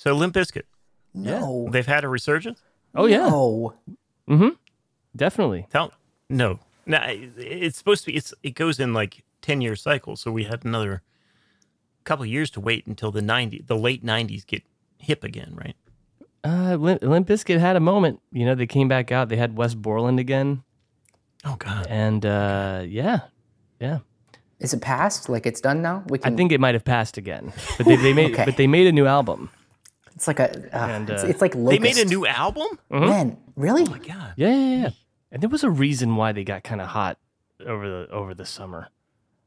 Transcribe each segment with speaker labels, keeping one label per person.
Speaker 1: So Limp Bizkit,
Speaker 2: No.
Speaker 1: they've had a resurgence.
Speaker 3: Oh yeah,
Speaker 2: No.
Speaker 3: definitely.
Speaker 1: Tell no, no. It's supposed to be. It's it goes in like ten year cycles. So we had another couple years to wait until the ninety, the late nineties get hip again, right?
Speaker 3: Uh, Limp, Limp Bizkit had a moment. You know, they came back out. They had Wes Borland again,
Speaker 1: Oh God.
Speaker 3: and uh, yeah, yeah.
Speaker 2: Is it past? Like it's done now? We
Speaker 3: I think it might have passed again, but they, they made
Speaker 2: Okay.
Speaker 3: but they made a new album.
Speaker 2: It's like a. Uh,
Speaker 3: And,
Speaker 2: it's,
Speaker 3: uh,
Speaker 2: it's like
Speaker 1: They made a new album.
Speaker 2: Man, really?
Speaker 1: Oh my God.
Speaker 3: Yeah, yeah, yeah. And there was a reason why they got kind of hot over the over the summer.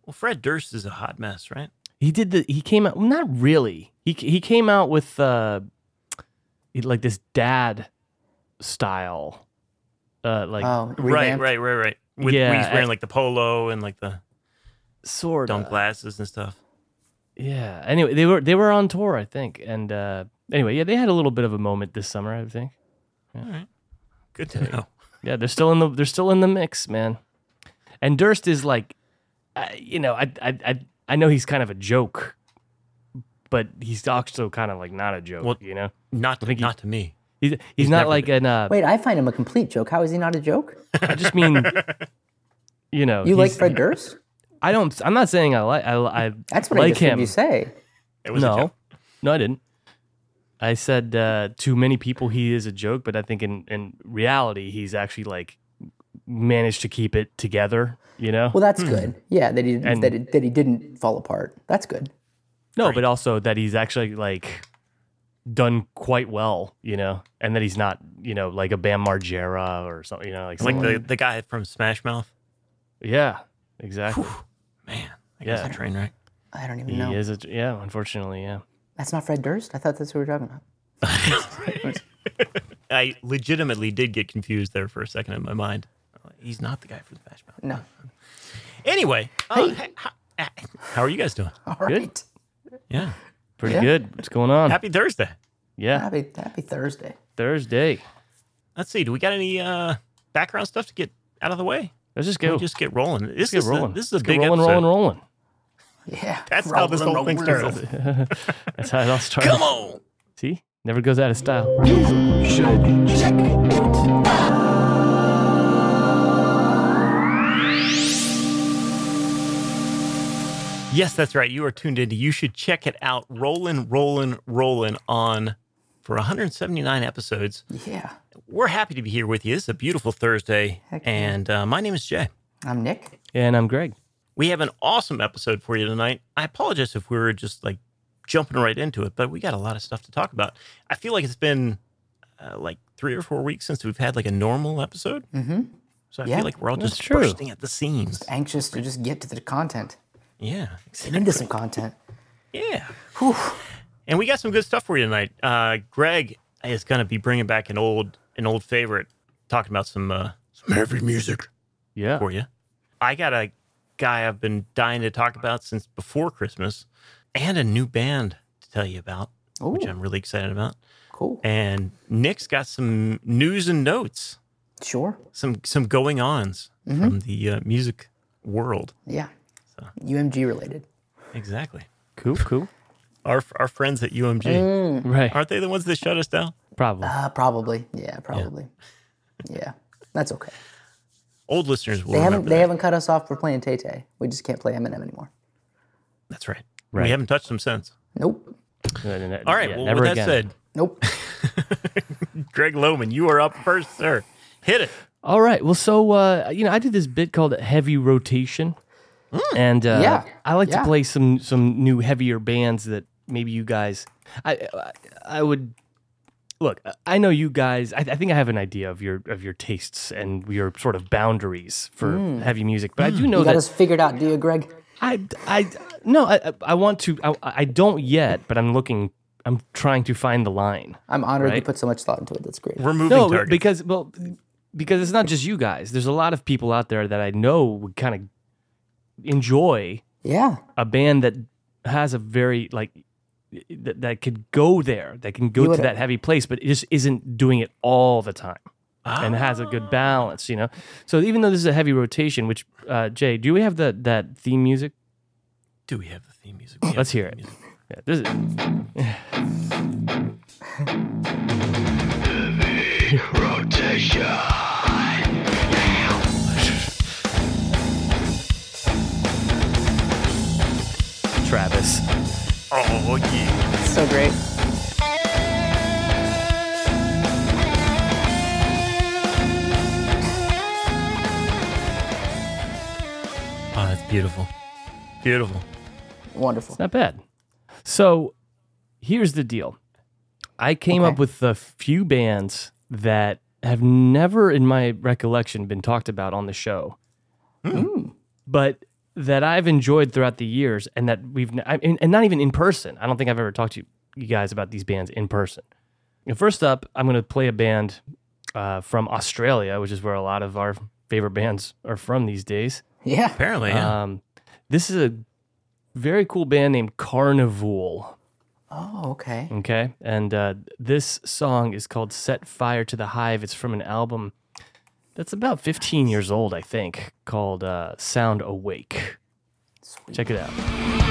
Speaker 1: Well, Fred Durst is a hot mess, right?
Speaker 3: He did the. He came out. Not really. He he came out with uh, like this dad style, uh, like
Speaker 2: Oh,
Speaker 1: Right, right, right, right. With,
Speaker 3: Yeah,
Speaker 1: where he's wearing
Speaker 3: I-
Speaker 1: like the polo and like the
Speaker 3: sort
Speaker 1: dumb
Speaker 3: of.
Speaker 1: glasses and stuff.
Speaker 3: Yeah. Anyway, they were they were on tour, I think, and uh, anyway, yeah, they had a little bit of a moment this summer, I think.
Speaker 1: All right, Good to know.
Speaker 3: Yeah, they're still in the they're still in the mix, man. And Durst is like, uh, you know, I I I I know he's kind of a joke, but he's also kind of like not a joke.
Speaker 1: Well,
Speaker 3: you know,
Speaker 1: Not to,
Speaker 3: think he-
Speaker 1: not to me.
Speaker 3: he's he's, not
Speaker 1: never
Speaker 3: like an. Uh,
Speaker 2: Wait, I find him a complete joke. How is he not a joke?
Speaker 3: I just mean, you know,
Speaker 2: You like Fred Durst?
Speaker 3: I don't. I'm not saying I like. I I
Speaker 2: That's what I
Speaker 3: like
Speaker 2: just heard
Speaker 3: him.
Speaker 2: you say.
Speaker 1: It was a
Speaker 3: no,
Speaker 1: joke.
Speaker 3: no, I didn't. I said uh, to many people he is a joke, but I think in in reality he's actually like managed to keep it together. You know.
Speaker 2: Well, that's good. Yeah, that he
Speaker 3: And-
Speaker 2: that, it, that he didn't fall apart. That's good.
Speaker 3: No,
Speaker 1: Right.
Speaker 3: but also that he's actually like done quite well, you know, and that he's not, you know, like a Bam Margera or something, you know, like,
Speaker 1: like
Speaker 3: someone-
Speaker 1: the, the guy from Smash Mouth.
Speaker 3: yeah, exactly.
Speaker 1: Man, I guess
Speaker 3: Yeah.
Speaker 1: a train wreck.
Speaker 2: I don't even
Speaker 3: He
Speaker 2: know.
Speaker 3: He is, a, yeah, unfortunately, yeah.
Speaker 2: That's not Fred Durst. I thought that's what we were talking about.
Speaker 1: I legitimately did get confused there for a second in my mind. He's not the guy from Smash Mouth.
Speaker 2: No.
Speaker 1: Anyway, uh, h- h- how are you guys doing?
Speaker 2: All right.
Speaker 1: Yeah.
Speaker 3: Pretty
Speaker 2: Yeah.
Speaker 3: good. What's going on?
Speaker 1: Happy Thursday.
Speaker 3: yeah,
Speaker 2: Happy Happy Thursday.
Speaker 3: Thursday.
Speaker 1: Let's see. Do we got any uh, background stuff to get out of the way?
Speaker 3: Let's just
Speaker 1: Can
Speaker 3: go.
Speaker 1: we just get rolling. This
Speaker 3: get
Speaker 1: is
Speaker 3: rolling.
Speaker 1: A, this is a
Speaker 3: Let's
Speaker 1: big
Speaker 3: get rolling,
Speaker 1: episode.
Speaker 3: rolling, rolling.
Speaker 2: Yeah.
Speaker 1: That's how this whole thing started.
Speaker 3: That's how it all started.
Speaker 1: Come on.
Speaker 3: See, never goes out of style.
Speaker 1: Yes, that's right. You are tuned in. You should check it out. Rolling, rolling, rolling on for 179 episodes.
Speaker 2: Yeah.
Speaker 1: We're happy to be here with you. It's a beautiful Thursday,
Speaker 2: Heck
Speaker 1: and uh, my name is Jay.
Speaker 2: I'm Nick.
Speaker 3: And I'm Greg.
Speaker 1: We have an awesome episode for you tonight. I apologize if we were just like jumping right into it, but we got a lot of stuff to talk about. I feel like it's been uh, like three or four weeks since we've had like a normal episode.
Speaker 2: Mm-hmm.
Speaker 1: So I
Speaker 2: Yeah,
Speaker 1: feel like we're all just
Speaker 3: true.
Speaker 1: bursting at the seams.
Speaker 2: Anxious to just get to the content.
Speaker 1: Yeah.
Speaker 2: Get into some content.
Speaker 1: Yeah.
Speaker 2: Whew.
Speaker 1: And we got some good stuff for you tonight. Uh, Greg is going to be bringing back an old an old favorite, talking about some uh, some heavy music
Speaker 3: Yeah.
Speaker 1: for you. I got a guy I've been dying to talk about since before Christmas, and a new band to tell you about, which I'm really excited about.
Speaker 2: Cool.
Speaker 1: And Nick's got some news and notes,
Speaker 2: Sure.
Speaker 1: some some going ons from the uh, music world.
Speaker 2: Yeah. UMG related.
Speaker 1: Exactly.
Speaker 3: Cool. Cool.
Speaker 1: Our our friends at UMG
Speaker 2: Mm.
Speaker 3: Right.
Speaker 1: aren't they the ones that shut us down?
Speaker 3: Probably.
Speaker 2: Uh, probably. Yeah, probably. Yeah. That's okay.
Speaker 1: Old listeners will
Speaker 2: They haven't
Speaker 1: remember
Speaker 2: they
Speaker 1: that.
Speaker 2: haven't cut us off for playing Tay Tay. We just can't play Eminem anymore.
Speaker 1: That's right.
Speaker 3: Right.
Speaker 1: We haven't touched them since.
Speaker 2: Nope.
Speaker 1: All right.
Speaker 3: Yeah,
Speaker 1: well,
Speaker 3: never
Speaker 1: with
Speaker 3: again.
Speaker 1: that said,
Speaker 2: Nope.
Speaker 1: Greg Loman, you are up first, sir. Hit it.
Speaker 3: All right. Well, so uh, you know, I did this bit called heavy rotation, and uh,
Speaker 2: Yeah.
Speaker 3: I like
Speaker 2: Yeah.
Speaker 3: to play some some new heavier bands that maybe you guys. I I, I would look. I know you guys. I, I think I have an idea of your of your tastes and your sort of boundaries for mm. heavy music, but I do mm. know
Speaker 2: You got
Speaker 3: that
Speaker 2: us figured out, do you, Greg?
Speaker 3: I I no. I I- I want to. I, I don't yet, but I'm looking. I'm trying to find the line.
Speaker 2: I'm honored you put so much thought into it. That's great.
Speaker 1: We're moving
Speaker 3: No,
Speaker 1: targets.
Speaker 3: because well, because it's not just you guys. There's a lot of people out there that I know would kind of enjoy
Speaker 2: Yeah.
Speaker 3: a band that has a very like that, that could go there, that can go to that heavy place, but it just isn't doing it all the time. And has a good balance, you know. So even though this is a heavy rotation, which uh, Jay, do we have the that theme music?
Speaker 1: Do we have the theme music? We
Speaker 3: Let's hear it.
Speaker 1: Music.
Speaker 3: Yeah, this is. heavy rotation. Travis.
Speaker 1: Oh yeah.
Speaker 2: So great.
Speaker 1: Oh, that's beautiful. Beautiful.
Speaker 2: Wonderful.
Speaker 3: Not bad. So here's the deal. I came up with a few bands that have never, in my recollection, been talked about on the show,
Speaker 2: Mm.
Speaker 3: but that I've enjoyed throughout the years, and that we've, I mean, and not even in person. I don't think I've ever talked to you guys about these bands in person. And first up, I'm going to play a band uh, from Australia, which is where a lot of our favorite bands are from these days.
Speaker 2: Yeah.
Speaker 1: Apparently, yeah.
Speaker 3: Um, this is a very cool band named Karnivool.
Speaker 2: Oh, okay.
Speaker 3: Okay. And uh, this song is called Set Fire to the Hive. It's from an album that's about 15 years old, I think, called uh, Sound Awake.
Speaker 2: Sweet.
Speaker 3: Check it out.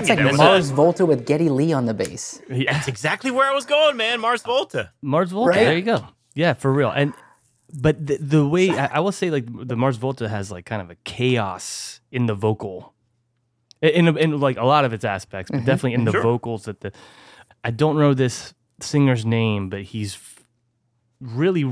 Speaker 2: It's like
Speaker 1: that was
Speaker 2: Mars Volta with Geddy Lee on the bass.
Speaker 3: Yeah.
Speaker 1: That's exactly where I was going, man. Mars Volta.
Speaker 3: Mars Volta.
Speaker 2: Right?
Speaker 3: There you go. Yeah, for real. And but the, the way I, I will say, like the Mars Volta has like kind of a chaos in the vocal, in in, in like a lot of its aspects, but mm-hmm. definitely in the
Speaker 1: Sure.
Speaker 3: vocals. That the I don't know this singer's name, but he's f- really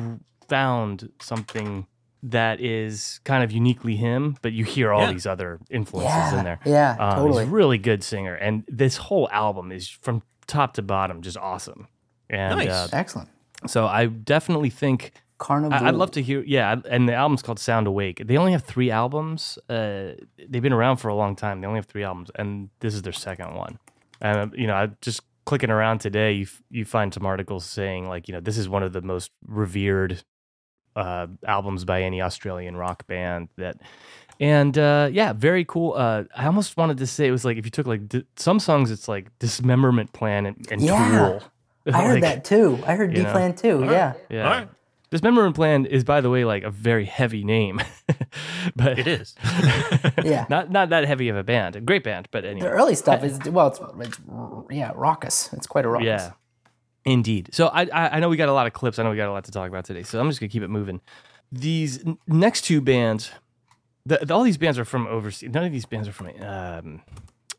Speaker 3: found something that is kind of uniquely him. But you hear all
Speaker 1: Yeah.
Speaker 3: these other influences
Speaker 2: Yeah.
Speaker 3: in there.
Speaker 2: Yeah,
Speaker 3: Um,
Speaker 2: totally.
Speaker 3: He's a really good singer, and this whole album is from top to bottom just awesome. And
Speaker 1: Nice.
Speaker 3: uh,
Speaker 2: Excellent.
Speaker 3: so I definitely think
Speaker 2: Karnivool.
Speaker 3: I, I'd love to hear. Yeah, and the album's called Sound Awake. They only have three albums. Uh, they've been around for a long time. They only have three albums, and this is their second one. And uh, you know, I just clicking around today, you f- you find some articles saying like, you know, this is one of the most revered uh, albums by any Australian rock band. That, and uh, yeah, very cool. Uh, I almost wanted to say it was like if you took like di- some songs, it's like Dismemberment Plan and, and
Speaker 2: Yeah.
Speaker 3: Tool.
Speaker 2: I heard
Speaker 3: Like,
Speaker 2: that too. I heard D Plan too. Yeah.
Speaker 3: Yeah.
Speaker 1: All right.
Speaker 3: Dismemberment Plan is, by the way, like a very heavy name, but
Speaker 1: It is.
Speaker 2: Yeah.
Speaker 3: not not that heavy of a band. A great band, but anyway.
Speaker 2: The early stuff is well, it's, it's yeah, raucous. It's quite a raucous.
Speaker 3: Yeah, indeed. So I, I I know we got a lot of clips. I know we got a lot to talk about today. So I'm just gonna keep it moving. These n- next two bands, the, the- all these bands are from overseas. None of these bands are from um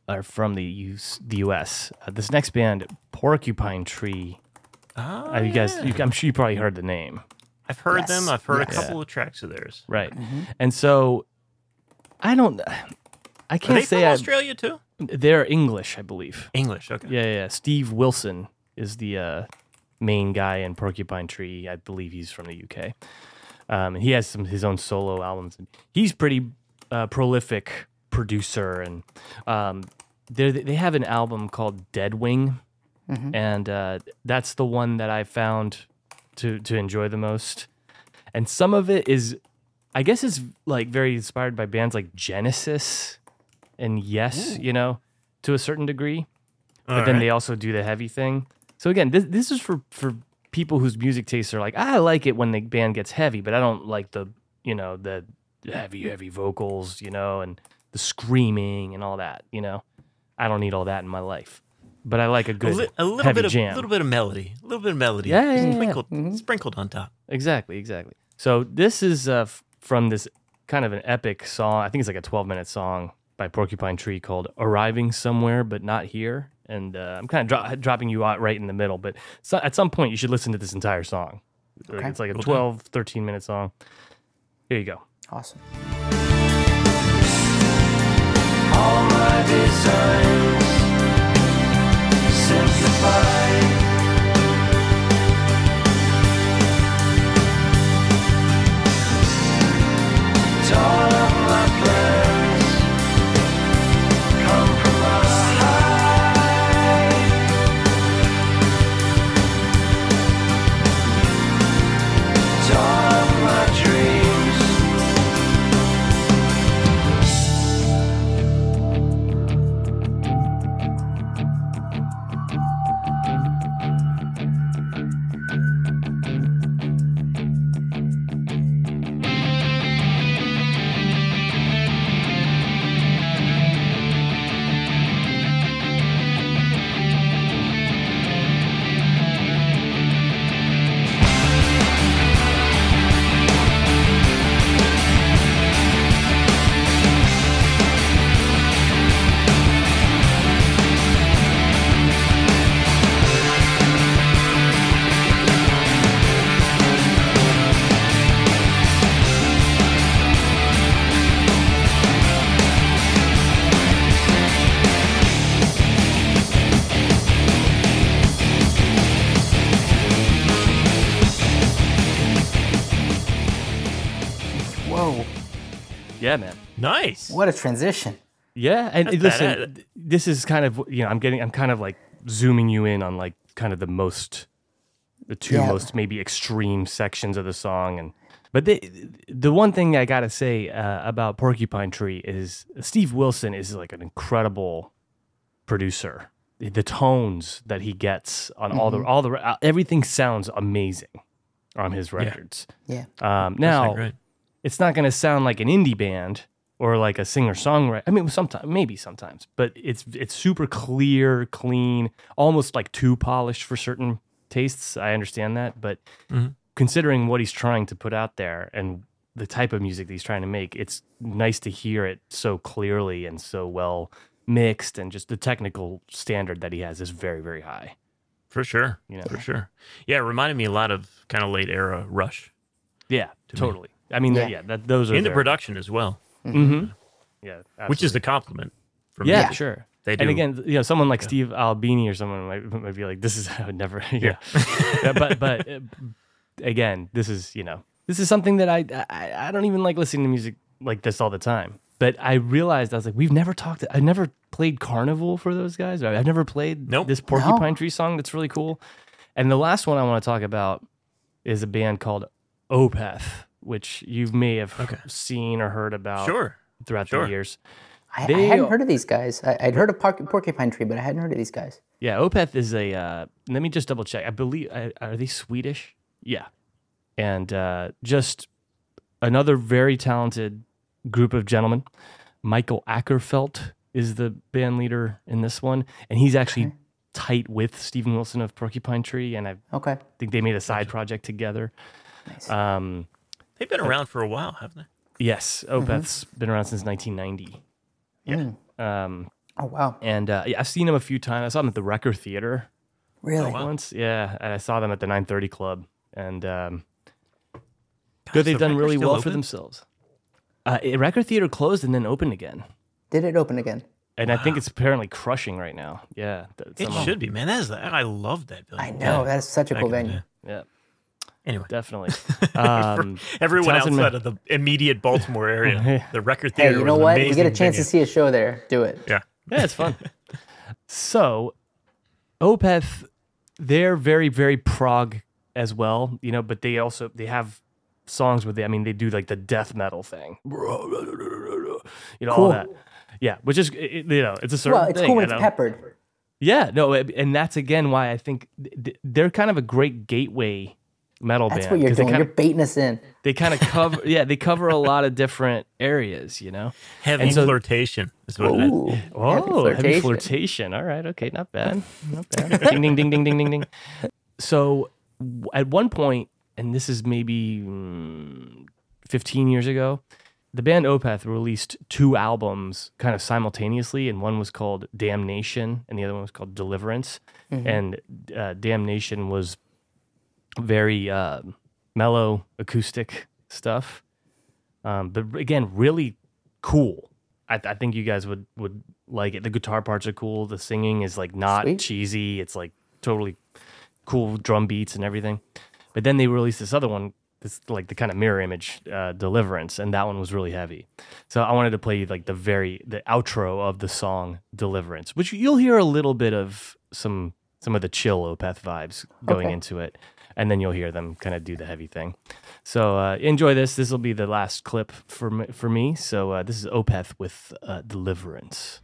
Speaker 3: are from the US, the U.S. Uh, this next band, Porcupine Tree.
Speaker 1: Oh,
Speaker 3: Uh, you guys, you, I'm sure you probably heard the name.
Speaker 1: I've heard
Speaker 2: Yes.
Speaker 1: them. I've heard
Speaker 2: Yes.
Speaker 1: a couple of tracks of theirs.
Speaker 3: Right. And so I don't I can't
Speaker 1: they
Speaker 3: say
Speaker 1: from
Speaker 3: I,
Speaker 1: Australia too?
Speaker 3: they're English, I believe.
Speaker 1: English. Okay.
Speaker 3: Yeah, yeah, yeah. Steve Wilson is the uh, main guy in Porcupine Tree. I believe he's from the UK. Um, and he has some his own solo albums. He's pretty uh, prolific producer, and um, they they have an album called Deadwing, and uh, that's the one that I found to to enjoy the most. And some of it is, I guess, is like very inspired by bands like Genesis and Yes, you know, to a certain degree but then they also do the heavy thing. So again, this this is for for people whose music tastes are like I like it when the band gets heavy, but I don't like the you know the heavy heavy vocals, you know, and the screaming and all that. You know, I don't need all that in my life. But I like a
Speaker 1: a,
Speaker 3: good
Speaker 1: li- a little bit of
Speaker 3: jam.
Speaker 1: a little bit of melody, a little bit of melody.
Speaker 3: Yeah, yeah, yeah, yeah.
Speaker 1: sprinkled, sprinkled on top.
Speaker 3: Exactly, exactly. So this is uh, f- from this kind of an epic song. I think it's like a 12 minute song by Porcupine Tree called "Arriving Somewhere But Not Here." And uh, I'm kind of dro- dropping you out right in the middle, but so, at some point you should listen to this entire song.
Speaker 2: Okay.
Speaker 3: It's like a
Speaker 1: Will
Speaker 3: 12, 13 minute song. Here you go.
Speaker 2: Awesome.
Speaker 4: All my designs simplified. And
Speaker 1: Nice.
Speaker 2: What a transition.
Speaker 3: Yeah, and
Speaker 1: That's
Speaker 3: listen,
Speaker 1: bad.
Speaker 3: this is kind of you know I'm getting I'm kind of like zooming you in on like kind of the most the two
Speaker 2: Yeah.
Speaker 3: most maybe extreme sections of the song and but the the one thing I gotta say uh, about Porcupine Tree is Steve Wilson is like an incredible producer. The, the tones that he gets on all the all the uh, everything sounds amazing on his records.
Speaker 2: Yeah.
Speaker 3: Um, now it's not going to sound like an indie band or like a singer songwriter. I mean, sometimes maybe sometimes, but it's it's super clear, clean, almost like too polished for certain tastes. I understand that, but
Speaker 1: Mhm.
Speaker 3: considering what he's trying to put out there and the type of music that he's trying to make, it's nice to hear it so clearly and so well mixed, and just the technical standard that he has is very very high.
Speaker 1: For sure.
Speaker 3: You know.
Speaker 1: For sure. Yeah, it reminded me a lot of kind of late era Rush
Speaker 3: Yeah,
Speaker 1: To me.
Speaker 3: totally. I mean,
Speaker 2: Yeah.
Speaker 3: yeah, that those are
Speaker 1: in the production as well,
Speaker 3: Mhm. Yeah,
Speaker 1: which is the compliment. For me.
Speaker 3: yeah,
Speaker 1: me.
Speaker 3: sure.
Speaker 1: They do.
Speaker 3: And again, you know, someone like Steve Albini or someone might, might be like, "This is I would never." Yeah, Yeah, but but uh, again, this is you know, this is something that I, I I don't even like listening to music like this all the time. But I realized I was like, we've never talked. I never played Karnivool for those guys. I've never played
Speaker 1: Nope.
Speaker 3: this Porcupine Tree song. That's really cool. And the last one I want to talk about is a band called Opeth, which you may have
Speaker 1: Okay.
Speaker 3: seen or heard about
Speaker 1: sure.
Speaker 3: throughout
Speaker 1: Sure.
Speaker 3: the years.
Speaker 2: I, I hadn't heard of these guys. I, I'd heard of Porc- Porcupine Tree, but I hadn't heard of these guys.
Speaker 3: Yeah, Opeth is a. Uh, let me just double check. I believe I- are they Swedish? Yeah, and uh, just another very talented group of gentlemen. Michael Åkerfeldt is the band leader in this one, and he's actually
Speaker 2: Okay.
Speaker 3: tight with Steven Wilson of Porcupine Tree, and I
Speaker 2: Okay.
Speaker 3: think they made a side project together.
Speaker 2: Nice.
Speaker 3: Um,
Speaker 1: They've been around for a while, haven't they?
Speaker 3: yes, Opeth's been around since 1990.
Speaker 2: Mm.
Speaker 3: Um,
Speaker 2: Oh wow.
Speaker 3: and uh, yeah, I've seen them a few times. I saw them at the Recher Theater.
Speaker 2: Really?
Speaker 1: wow.
Speaker 3: once. Yeah, and I saw them at the 930 Club, and um,
Speaker 1: Gosh,
Speaker 3: good. They've
Speaker 1: the
Speaker 3: done
Speaker 1: record's
Speaker 3: really
Speaker 1: still
Speaker 3: well for themselves. Uh, a Recher Theater closed and then opened again,
Speaker 2: Did it open again?
Speaker 3: and I think it's apparently crushing right now. Yeah,
Speaker 1: It
Speaker 3: somehow-
Speaker 1: should be, man. That is, I love that building.
Speaker 2: I know. That's such a cool venue.
Speaker 3: Yeah,
Speaker 1: Anyway,
Speaker 3: definitely. Um,
Speaker 1: everyone
Speaker 3: Townsend Ma-
Speaker 1: outside of the immediate Baltimore area, the
Speaker 2: Recher
Speaker 1: Theater.
Speaker 2: Hey, you know
Speaker 1: was an
Speaker 2: what? We get a
Speaker 1: amazing
Speaker 2: chance to see a show there. Do it.
Speaker 1: Yeah.
Speaker 3: yeah, it's fun. so, Opeth, they're very very prog as well, you know, but they also they have songs where they, I mean, they do like the death metal thing, you know, all that. Yeah, which is it- you know, it's a certain
Speaker 2: Well, it's
Speaker 3: thing.
Speaker 2: cool when
Speaker 3: you
Speaker 2: it's
Speaker 3: know?
Speaker 2: peppered.
Speaker 3: Yeah, no, and that's again why I think th- th- they're kind of a great gateway metal
Speaker 2: That's
Speaker 3: band.
Speaker 2: That's what you're doing.
Speaker 3: They
Speaker 2: You're baiting us in.
Speaker 3: they kind of cover, yeah, they cover a lot of different areas, you know.
Speaker 1: Heavy
Speaker 3: And so-
Speaker 1: flirtation is what it is.
Speaker 2: Ooh.
Speaker 3: Oh,
Speaker 2: heavy
Speaker 3: heavy flirtation.
Speaker 2: flirtation.
Speaker 3: All right, okay, not bad, not bad. ding, ding, ding, ding, ding, ding, ding. So at one point, and this is maybe mm, 15 years ago, the band Opeth released two albums kind of simultaneously, and one was called Damnation, and the other one was called Deliverance. And uh, Damnation was very uh, mellow acoustic stuff, um, but again, really cool. I, I think you guys would would like it. The guitar parts are cool. The singing is like not
Speaker 2: Sweet.
Speaker 3: cheesy. It's like totally cool drum beats and everything. But then they released this other one, this like the kind of mirror image, uh, Deliverance, and that one was really heavy. So I wanted to play like the very the outro of the song Deliverance, which you'll hear a little bit of some some of the chill Opeth vibes going
Speaker 2: Okay.
Speaker 3: into it, and then you'll hear them kind of do the heavy thing. So uh, enjoy this. This will be the last clip for me, for me. So uh, this is Opeth with uh, Deliverance.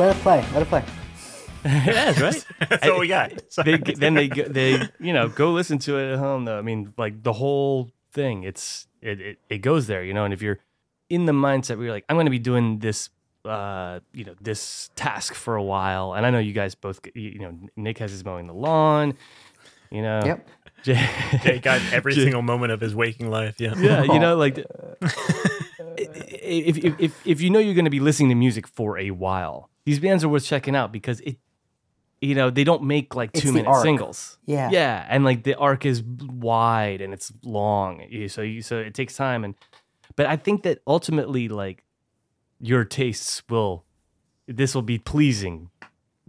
Speaker 2: Let it play. Let it play.
Speaker 3: yeah, right.
Speaker 1: That's all we got.
Speaker 3: they
Speaker 1: Sorry.
Speaker 3: g- then they go- they you know go listen to it at home though. I mean, like the whole thing, it's it, it it goes there, you know. And if you're in the mindset where you're like, I'm going to be doing this, uh, you know, this task for a while, and I know you guys both, you you know, Nick has his mowing the lawn, you know.
Speaker 2: Yep.
Speaker 3: Jay-
Speaker 1: Jay got every
Speaker 3: Jay-
Speaker 1: single moment of his waking life. Yeah.
Speaker 3: yeah, you know, like if, if if if you know you're going to be listening to music for a while, these bands are worth checking out because it, you know, they don't make like
Speaker 2: It's
Speaker 3: two minute
Speaker 2: arc.
Speaker 3: singles.
Speaker 2: Yeah.
Speaker 3: yeah, and like the arc is wide and it's long, so you so it takes time and, but I think that ultimately like your tastes will, this will be pleasing.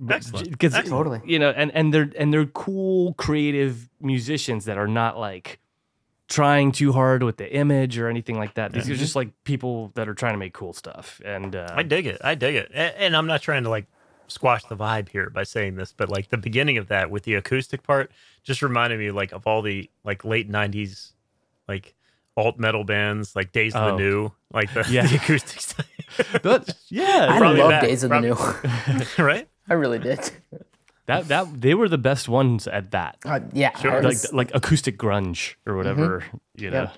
Speaker 3: Because
Speaker 2: Totally.
Speaker 3: you know, and and they're and they're cool, creative musicians that are not like trying too hard with the image or anything like that. These are just like people that are trying to make cool stuff. And uh,
Speaker 1: I dig it. I dig it. And, and I'm not trying to like squash the vibe here by saying this, but like the beginning of that with the acoustic part just reminded me like of all the like late 90s like alt metal bands like Days of
Speaker 3: Oh.
Speaker 1: the New, like the,
Speaker 3: Yeah.
Speaker 1: the acoustic stuff.
Speaker 3: but yeah,
Speaker 2: I love
Speaker 1: back.
Speaker 2: Days of the New.
Speaker 1: right?
Speaker 2: I really did.
Speaker 3: That that they were the best ones at that.
Speaker 2: Uh, yeah.
Speaker 1: Sure.
Speaker 3: Like like acoustic grunge or whatever, you know.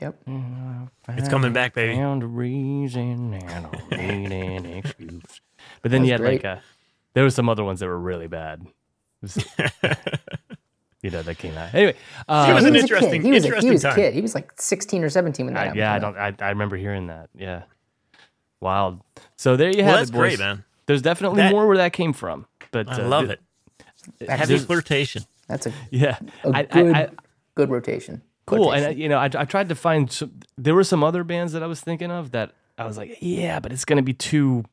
Speaker 2: Yep.
Speaker 1: It's coming back, baby.
Speaker 3: Found a reason and I need an excuse. But then
Speaker 2: That
Speaker 3: you
Speaker 2: was
Speaker 3: had like
Speaker 2: great.
Speaker 3: a, there were some other ones that were really bad. You know, that came out. Anyway, uh,
Speaker 1: It was
Speaker 2: he
Speaker 1: an
Speaker 2: was a
Speaker 1: interesting-
Speaker 2: kid. He was a, he was a kid. He was like 16 or 17 when that
Speaker 3: I,
Speaker 2: happened.
Speaker 3: yeah, I don't. I, I remember hearing that. Yeah, wild. So there you
Speaker 1: Well,
Speaker 3: have
Speaker 1: that's
Speaker 3: it, boys.
Speaker 1: great, man.
Speaker 3: There's definitely
Speaker 1: That-
Speaker 3: more where that came from. But
Speaker 1: I
Speaker 3: uh,
Speaker 1: love
Speaker 3: th-
Speaker 1: it.
Speaker 2: That's
Speaker 1: Heavy flirtation.
Speaker 2: That's a,
Speaker 3: Yeah,
Speaker 2: a
Speaker 3: I,
Speaker 2: good,
Speaker 3: I, I,
Speaker 2: good rotation.
Speaker 3: cool. And uh, you know, I, I tried to find. Some, there were some other bands that I was thinking of that I was like, yeah, but it's gonna be too.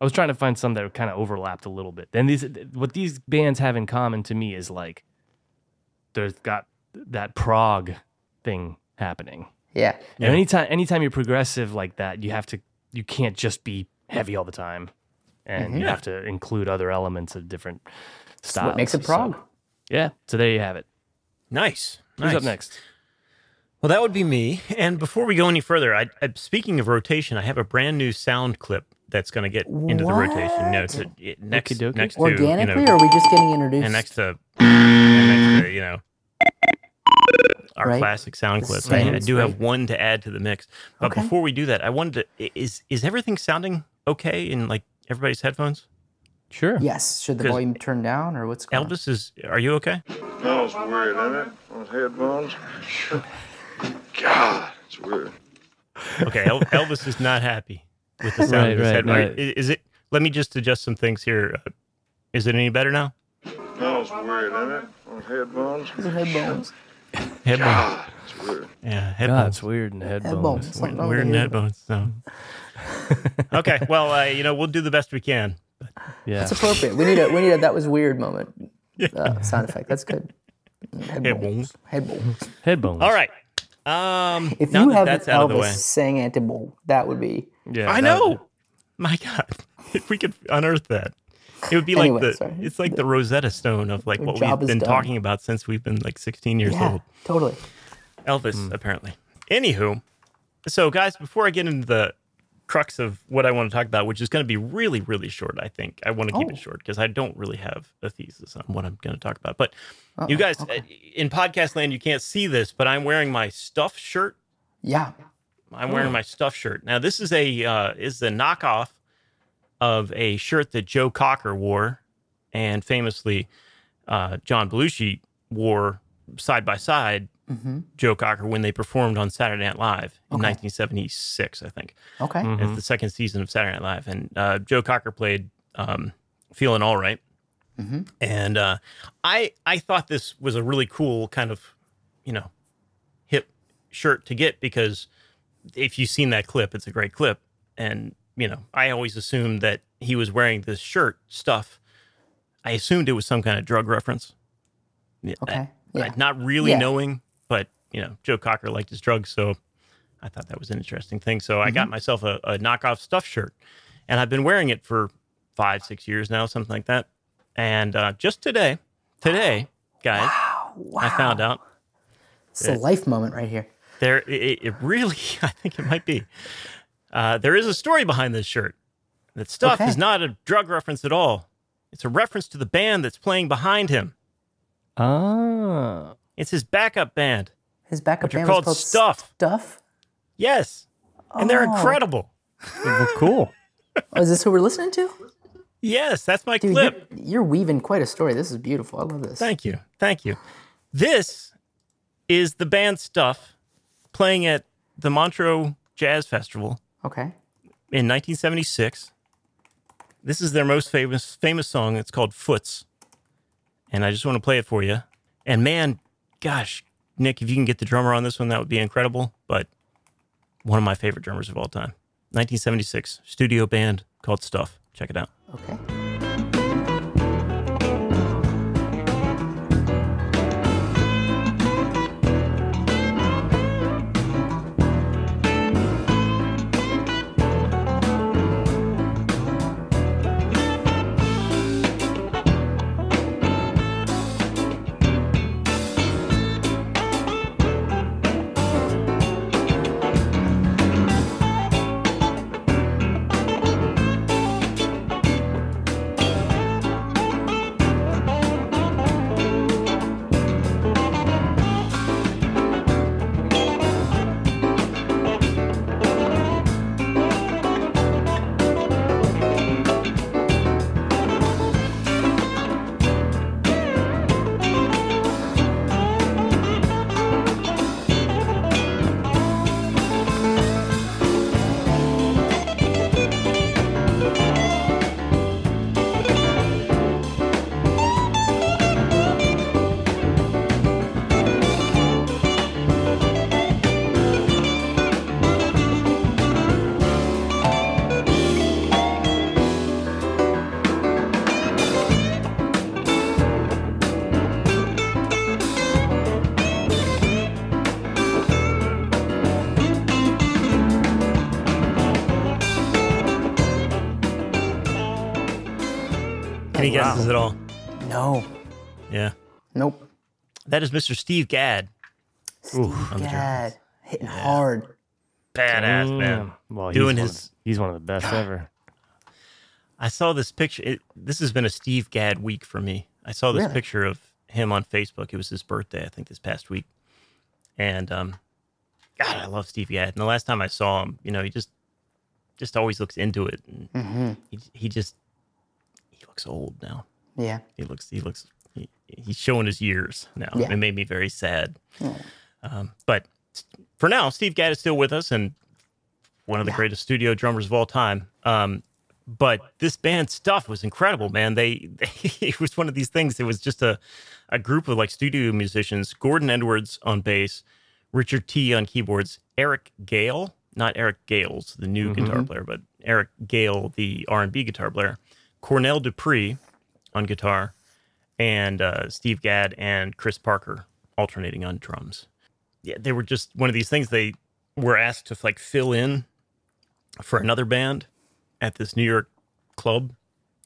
Speaker 3: I was trying to find some that kind of overlapped a little bit. Then these, what these bands have in common to me is like, there's got that prog thing happening.
Speaker 2: yeah.
Speaker 3: And anytime anytime you're progressive like that, you have to you can't just be heavy all the time. And mm-hmm. you have to include other elements of different
Speaker 2: That's
Speaker 3: styles.
Speaker 2: what makes it
Speaker 3: So, yeah. So there you have it.
Speaker 1: Nice.
Speaker 3: Who's
Speaker 1: nice.
Speaker 3: up next?
Speaker 1: Well, that would be me. And before we go any further, I, I speaking of rotation, I have a brand new sound clip that's going to get into the rotation. No, to, it, next,
Speaker 3: Okey-dokey.
Speaker 1: next to
Speaker 2: Organically,
Speaker 1: you know,
Speaker 2: or are we just getting introduced?
Speaker 1: and next to and next to you know our
Speaker 2: Right.
Speaker 1: classic sound
Speaker 2: The
Speaker 1: clips. I, I do have
Speaker 2: right.
Speaker 1: one to add to the mix. But
Speaker 2: Okay.
Speaker 1: before we do that, I wanted to is is everything sounding okay in like everybody's headphones?
Speaker 3: Sure.
Speaker 2: yes. Should the volume turn down, or what's going on?
Speaker 1: Elvis is are you okay?
Speaker 5: Oh, it's weird, isn't it? Those headphones. God, it's weird.
Speaker 1: Okay, El- Elvis is not happy with the sound
Speaker 3: Right,
Speaker 1: of his
Speaker 3: right,
Speaker 1: head.
Speaker 3: right.
Speaker 1: Are- Is it? Let me just adjust some things here. Uh, Is it any better now?
Speaker 5: Oh, it's weird, isn't it? Those headphones.
Speaker 2: Those are headphones.
Speaker 1: Headbones.
Speaker 5: God, it's weird.
Speaker 1: Yeah,
Speaker 3: God, it's weird in the
Speaker 2: Headbones.
Speaker 3: headbones.
Speaker 2: Something wrong
Speaker 1: Weird
Speaker 2: with
Speaker 1: in
Speaker 2: the
Speaker 1: headbones. So. Okay, well, uh, you know, we'll do the best we can.
Speaker 3: Yeah.
Speaker 2: It's appropriate. We need a we need a that was weird moment uh, sound effect. That's good. Head
Speaker 1: Head
Speaker 2: bones.
Speaker 1: bones.
Speaker 2: Head bones.
Speaker 3: Head bones.
Speaker 1: All right. Um,
Speaker 2: If you have
Speaker 1: that's out of the
Speaker 2: Elvis
Speaker 1: way,
Speaker 2: saying anti-bowl, that would be
Speaker 3: Yeah.
Speaker 1: I
Speaker 3: that-
Speaker 1: know. My God, if we could unearth that, it would be like
Speaker 2: Anyway,
Speaker 1: the
Speaker 2: sorry.
Speaker 1: it's like the Rosetta Stone of like what we've been
Speaker 2: done.
Speaker 1: talking about since we've been like 16 years
Speaker 2: yeah,
Speaker 1: old.
Speaker 2: totally.
Speaker 1: Elvis, apparently. Anywho, so guys, before I get into the crux of what I want to talk about, which is going to be really, really short, I think I want to keep
Speaker 2: Oh.
Speaker 1: it short because I don't really have a thesis on what I'm going to talk about. But you guys, uh, in podcast land, you can't see this, but I'm wearing my stuff shirt.
Speaker 2: Yeah.
Speaker 1: I'm wearing my stuff shirt. Now, this is a uh, is the knockoff of a shirt that Joe Cocker wore, and famously uh, John Belushi wore side by side. Joe Cocker when they performed on Saturday Night Live in
Speaker 2: Okay.
Speaker 1: 1976, I think.
Speaker 2: Okay.
Speaker 1: It's the second season of Saturday Night Live, and uh, Joe Cocker played um, "Feeling All Right," and uh, I I thought this was a really cool kind of you know hip shirt to get because if you've seen that clip, it's a great clip, and you know I always assumed that he was wearing this shirt stuff. I assumed it was some kind of drug reference.
Speaker 2: Okay.
Speaker 1: I-
Speaker 2: Yeah.
Speaker 1: not really
Speaker 2: Yeah.
Speaker 1: knowing, but you know, Joe Cocker liked his drugs, so I thought that was an interesting thing. So I got
Speaker 2: Mm-hmm.
Speaker 1: myself a, a knockoff stuff shirt, and I've been wearing it for five, six years now, something like that. And uh, just today, today, guys,
Speaker 2: Wow.
Speaker 1: I found out
Speaker 2: It's a life moment right here.
Speaker 1: there. It, it really, I think it might be. Uh, there is a story behind this shirt. That stuff
Speaker 2: Okay.
Speaker 1: is not a drug reference at all. It's a reference to the band that's playing behind him.
Speaker 3: Ah.
Speaker 1: It's his backup band.
Speaker 2: His backup
Speaker 1: Which are
Speaker 2: band
Speaker 1: called
Speaker 2: was called
Speaker 1: Stuff.
Speaker 2: Stuff.
Speaker 1: Yes, and they're
Speaker 2: Oh.
Speaker 1: incredible.
Speaker 3: Well, cool.
Speaker 2: Oh, is this who we're listening to?
Speaker 1: Yes, that's my
Speaker 2: Dude,
Speaker 1: clip.
Speaker 2: you're, you're weaving quite a story. This is beautiful. I love this.
Speaker 1: Thank you. Thank you. This is the band stuff playing at the Montreux Jazz Festival
Speaker 2: Okay.
Speaker 1: in 1976. This is their most famous famous song. It's called Foots. And I just want to play it for you. And man, gosh, Nick, if you can get the drummer on this one, that would be incredible. But one of my favorite drummers of all time. 1976 studio band called Stuff. Check it out.
Speaker 2: Okay.
Speaker 1: Any guesses at all?
Speaker 2: No.
Speaker 1: Yeah.
Speaker 2: Nope.
Speaker 1: That is Mr. Steve Gadd.
Speaker 2: Steve
Speaker 1: on
Speaker 2: Gadd. Hitting hard.
Speaker 1: Badass man.
Speaker 3: Mm. Well,
Speaker 1: Doing
Speaker 3: he's one
Speaker 1: his-
Speaker 3: Of, he's one of the best ever.
Speaker 1: I saw this picture. It, this has been a Steve Gadd week for me. I saw this
Speaker 2: Really?
Speaker 1: picture of him on Facebook. It was his birthday, I think, this past week. And um, God, I love Steve Gadd. And the last time I saw him, you know, he just just always looks into it. And
Speaker 2: Mm-hmm.
Speaker 1: he he just he looks old now.
Speaker 2: Yeah.
Speaker 1: He looks he looks he, he's showing his years now.
Speaker 2: Yeah.
Speaker 1: It made me very sad. Um, but for now, Steve Gadd is still with us and one of the
Speaker 2: Yeah.
Speaker 1: greatest studio drummers of all time. Um, but this band stuff was incredible, man. They, they it was one of these things. It was just a a group of like studio musicians. Gordon Edwards on bass, Richard Tee on keyboards, Eric Gale. not Eric Gales, the new guitar player, but Eric Gale, the R and B guitar player, Cornell Dupree on guitar, and uh, Steve Gadd and Chris Parker alternating on drums. Yeah, they were just one of these things. They were asked to like fill in for another band at this New York club,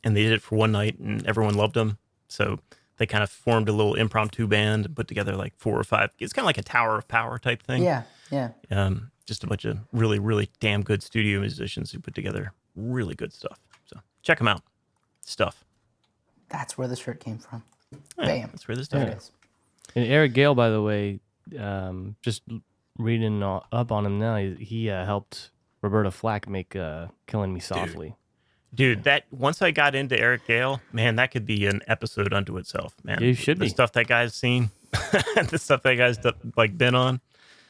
Speaker 1: and they did it for one night, and everyone loved them. So they kind of formed a little impromptu band and put together like four or five. It's kind of like a Tower of Power type thing.
Speaker 2: Yeah, yeah.
Speaker 1: Um, just a bunch of really, really damn good studio musicians who put together really good stuff. So check them out. Stuff.
Speaker 2: That's where the shirt came from.
Speaker 1: Yeah,
Speaker 2: Bam.
Speaker 1: That's where
Speaker 2: the
Speaker 1: stuff
Speaker 2: it
Speaker 1: is.
Speaker 2: is.
Speaker 3: And Eric Gale, by the way, um, just reading up on him now, he, he uh, helped Roberta Flack make uh, "Killing Me Softly."
Speaker 1: Dude, that once I got into Eric Gale, man, that could be an episode unto itself, man.
Speaker 3: Yeah, you should
Speaker 1: the
Speaker 3: be.
Speaker 1: stuff that guy's seen, the stuff that guy's do- like been on.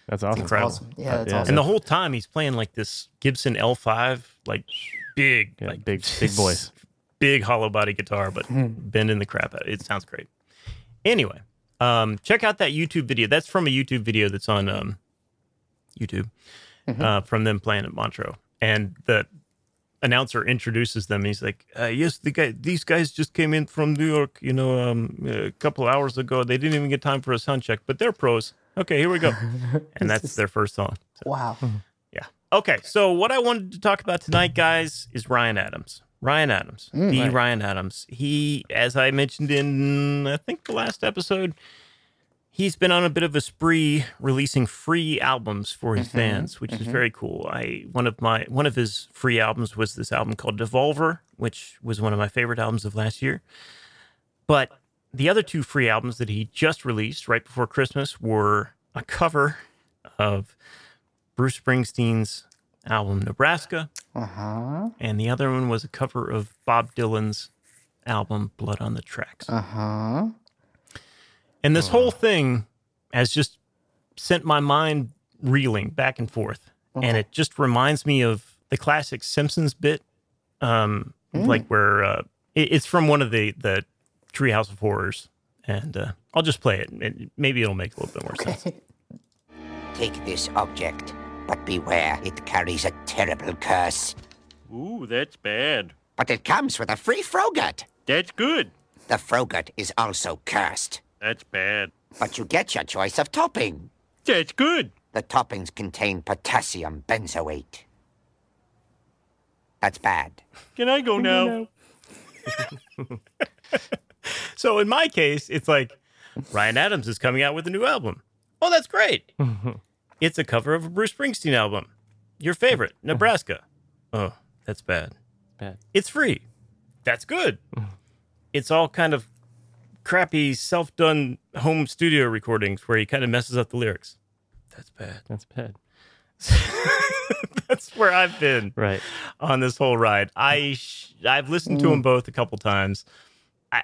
Speaker 3: That's awesome.
Speaker 1: incredible.
Speaker 2: Awesome. Yeah, that's
Speaker 3: yeah.
Speaker 2: awesome.
Speaker 1: And the whole time he's playing like this Gibson L5, like big,
Speaker 3: Yeah,
Speaker 1: like
Speaker 3: big- big voice.
Speaker 1: Big hollow body guitar, but bending the crap out. of It It sounds great. Anyway, um, check out that YouTube video. That's from a YouTube video that's on um, YouTube uh, from them playing at Montreux, and the announcer introduces them. He's like, uh, "Yes, the guy, these guys just came in from New York, you know, um, a couple hours ago. They didn't even get time for a sound check, but they're pros. Okay, here we go." and that's their first song. So,
Speaker 2: wow.
Speaker 1: yeah. Okay, so what I wanted to talk about tonight, guys, is Ryan Adams. Ryan Adams, mm, the Ryan Adams. He, as I mentioned in, I think the last episode, he's been on a bit of a spree releasing free albums for his mm-hmm. fans, which is mm-hmm. very cool. I one of my one of his free albums was this album called Devolver, which was one of my favorite albums of last year. But the other two free albums that he just released right before Christmas were a cover of Bruce Springsteen's album Nebraska,
Speaker 2: Uh huh.
Speaker 1: and the other one was a cover of Bob Dylan's album Blood on the Tracks.
Speaker 2: Uh huh.
Speaker 1: And this whole thing has just sent my mind reeling back and forth. And it just reminds me of the classic Simpsons bit, um, like where uh, it, it's from one of the, the Treehouse of Horrors. And uh, I'll just play it. and Maybe it'll make a little bit more sense.
Speaker 6: Take this object, but beware, it carries a terrible curse.
Speaker 7: Ooh, that's bad.
Speaker 6: But it comes with a free Frogurt.
Speaker 7: That's good.
Speaker 6: The Frogurt is also cursed,
Speaker 7: That's bad.
Speaker 6: but you get your choice of topping.
Speaker 7: That's good.
Speaker 6: The toppings contain potassium benzoate. That's bad.
Speaker 7: Can I go now?
Speaker 1: So in my case, it's like Ryan Adams is coming out with a new album. Oh, that's great. it's a cover of a Bruce Springsteen album. Your favorite, Nebraska. Oh, that's bad.
Speaker 3: Bad.
Speaker 1: It's free. That's good. It's all kind of crappy self-done home studio recordings where he kind of messes up the lyrics. That's bad.
Speaker 3: That's bad.
Speaker 1: That's where I've been
Speaker 3: Right.
Speaker 1: on this whole ride. I mm. sh- I've listened to them mm. both a couple times. I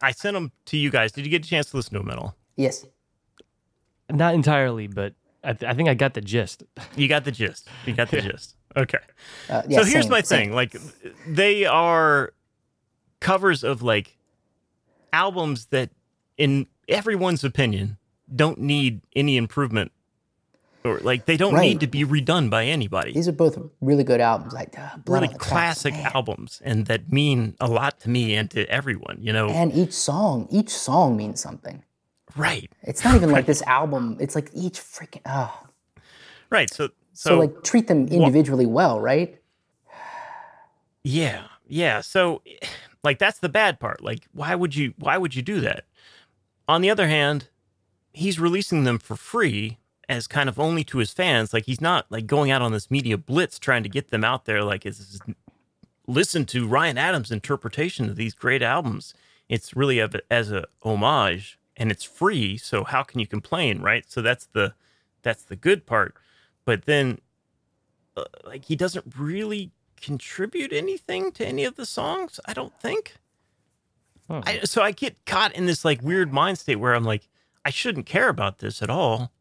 Speaker 1: I sent them to you guys. Did you get a chance to listen to them at all?
Speaker 2: Yes.
Speaker 3: Not entirely, but I, th- I think I got the gist.
Speaker 1: You got the gist. You got the gist. Okay.
Speaker 2: Uh, yeah,
Speaker 1: so here's
Speaker 2: same,
Speaker 1: my
Speaker 2: same.
Speaker 1: thing. Like they are covers of like albums that in everyone's opinion don't need any improvement or like they don't
Speaker 2: Right.
Speaker 1: need to be redone by anybody.
Speaker 2: These are both really good albums. Like uh, Blood
Speaker 1: really
Speaker 2: on the Tracks,
Speaker 1: classic
Speaker 2: man.
Speaker 1: albums and that mean a lot to me and to everyone, you know.
Speaker 2: And each song, each song means something.
Speaker 1: Right.
Speaker 2: It's not even like this album. It's like each freaking. Oh.
Speaker 1: Right. So so,
Speaker 2: So, like treat them individually well, right?
Speaker 1: Yeah, yeah. So, like, that's the bad part. Like, why would you? Why would you do that? On the other hand, he's releasing them for free as kind of only to his fans. Like, he's not like going out on this media blitz trying to get them out there. Like, it's listen to Ryan Adams' interpretation of these great albums. It's really it as a homage, and it's free. So how can you complain, right? So that's the that's the good part. But then uh, like he doesn't really contribute anything to any of the songs. I don't think. I, so I get caught in this like weird mind state where I'm like, I shouldn't care about this at all,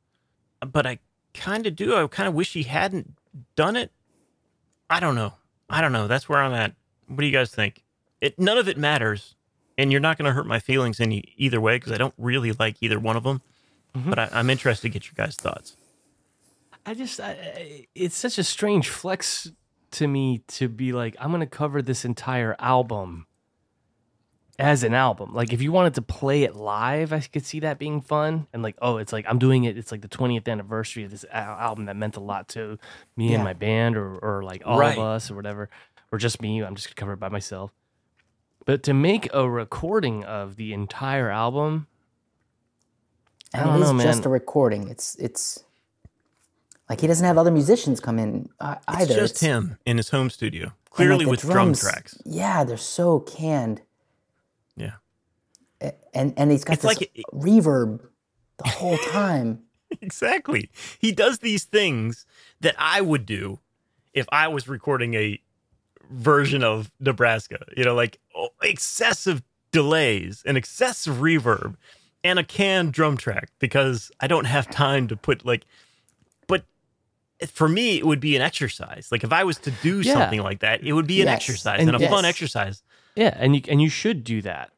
Speaker 1: but I kind of do. I kind of wish he hadn't done it. I don't know. I don't know. That's where I'm at. What do you guys think? It none of it matters, and you're not going to hurt my feelings any either way because I don't really like either one of them. Mm-hmm. But I, I'm interested to get your guys' thoughts.
Speaker 3: I just, I, I- it's such a strange flex to me to be like, I'm gonna cover this entire album as an album. Like, if you wanted to play it live, I could see that being fun. And like, oh, it's like I'm doing it. It's like the 20th anniversary of this al- album that meant a lot to me
Speaker 2: Yeah.
Speaker 3: and my band, or or like all
Speaker 1: Right.
Speaker 3: of us, or whatever, or just me. I'm just gonna cover it by myself. But to make a recording of the entire album, I
Speaker 2: And
Speaker 3: don't
Speaker 2: it is
Speaker 3: know, man.
Speaker 2: just a recording. It's it's like he doesn't have other musicians come in uh,
Speaker 1: It's
Speaker 2: either.
Speaker 1: just
Speaker 2: It's-
Speaker 1: him in his home studio,
Speaker 2: and, like,
Speaker 1: clearly with
Speaker 2: drums-
Speaker 1: drum tracks.
Speaker 2: Yeah, they're so canned,
Speaker 1: Yeah.
Speaker 2: And and he's got
Speaker 1: It's
Speaker 2: this
Speaker 1: like it-
Speaker 2: reverb the whole time.
Speaker 1: exactly. He does these things that I would do if I was recording a version of Nebraska. You know, like oh, excessive delays and excessive reverb and a canned drum track because I don't have time to put like. But for me, it would be an exercise. Like if I was to do
Speaker 3: Yeah.
Speaker 1: something like that, it would be an
Speaker 2: Yes.
Speaker 1: exercise
Speaker 3: And
Speaker 1: and, a fun
Speaker 2: yes.
Speaker 1: exercise.
Speaker 3: yeah, and you and you should do that.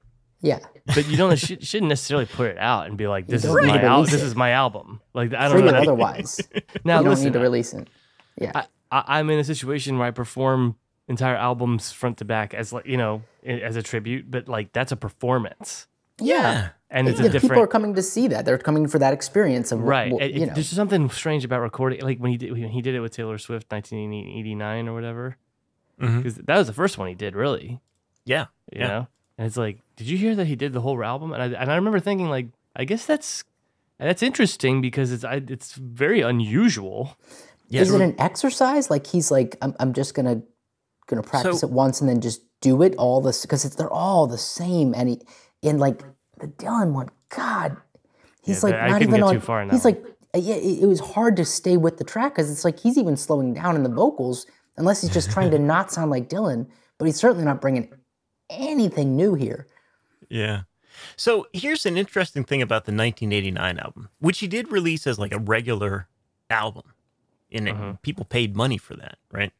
Speaker 2: Yeah,
Speaker 3: but you don't sh- shouldn't necessarily put it out and be like this is my al- this
Speaker 2: it.
Speaker 3: is my album like i don't
Speaker 2: free
Speaker 3: know
Speaker 2: otherwise.
Speaker 3: now
Speaker 2: you don't
Speaker 3: listen
Speaker 2: need to release it. Yeah,
Speaker 3: I, I, i'm in a situation where i perform entire albums front to back as like you know as a tribute but like that's a performance
Speaker 1: Yeah.
Speaker 3: and it's
Speaker 2: Yeah,
Speaker 3: a
Speaker 2: people are coming to see that. They're coming for that experience of
Speaker 3: right
Speaker 2: what-
Speaker 3: It-
Speaker 2: you
Speaker 3: it-
Speaker 2: know.
Speaker 3: there's something strange about recording like when he did when he did it with taylor swift 1989 or whatever
Speaker 1: mm-hmm.
Speaker 3: because that was the first one he did really
Speaker 1: Yeah.
Speaker 3: you
Speaker 1: Yeah.
Speaker 3: know and it's like did you hear that he did the whole album and i, and I remember thinking like i guess that's that's interesting because it's I, it's very unusual
Speaker 1: Yeah.
Speaker 2: is it an exercise? Like he's like, I'm, I'm just gonna gonna practice
Speaker 1: So-
Speaker 2: it once and then just do it all this because it's they're all the same. And he in like the Dylan one, God, he's
Speaker 3: Yeah,
Speaker 2: like not even on.
Speaker 3: too far
Speaker 2: he's like, uh, yeah, it, it was hard to stay with the track because it's like he's even slowing down in the vocals unless he's just trying to not sound like Dylan. But he's certainly not bringing anything new here.
Speaker 1: Yeah. So here's an interesting thing about the 1989 album, which he did release as like a regular album. And it, people paid money for that, right?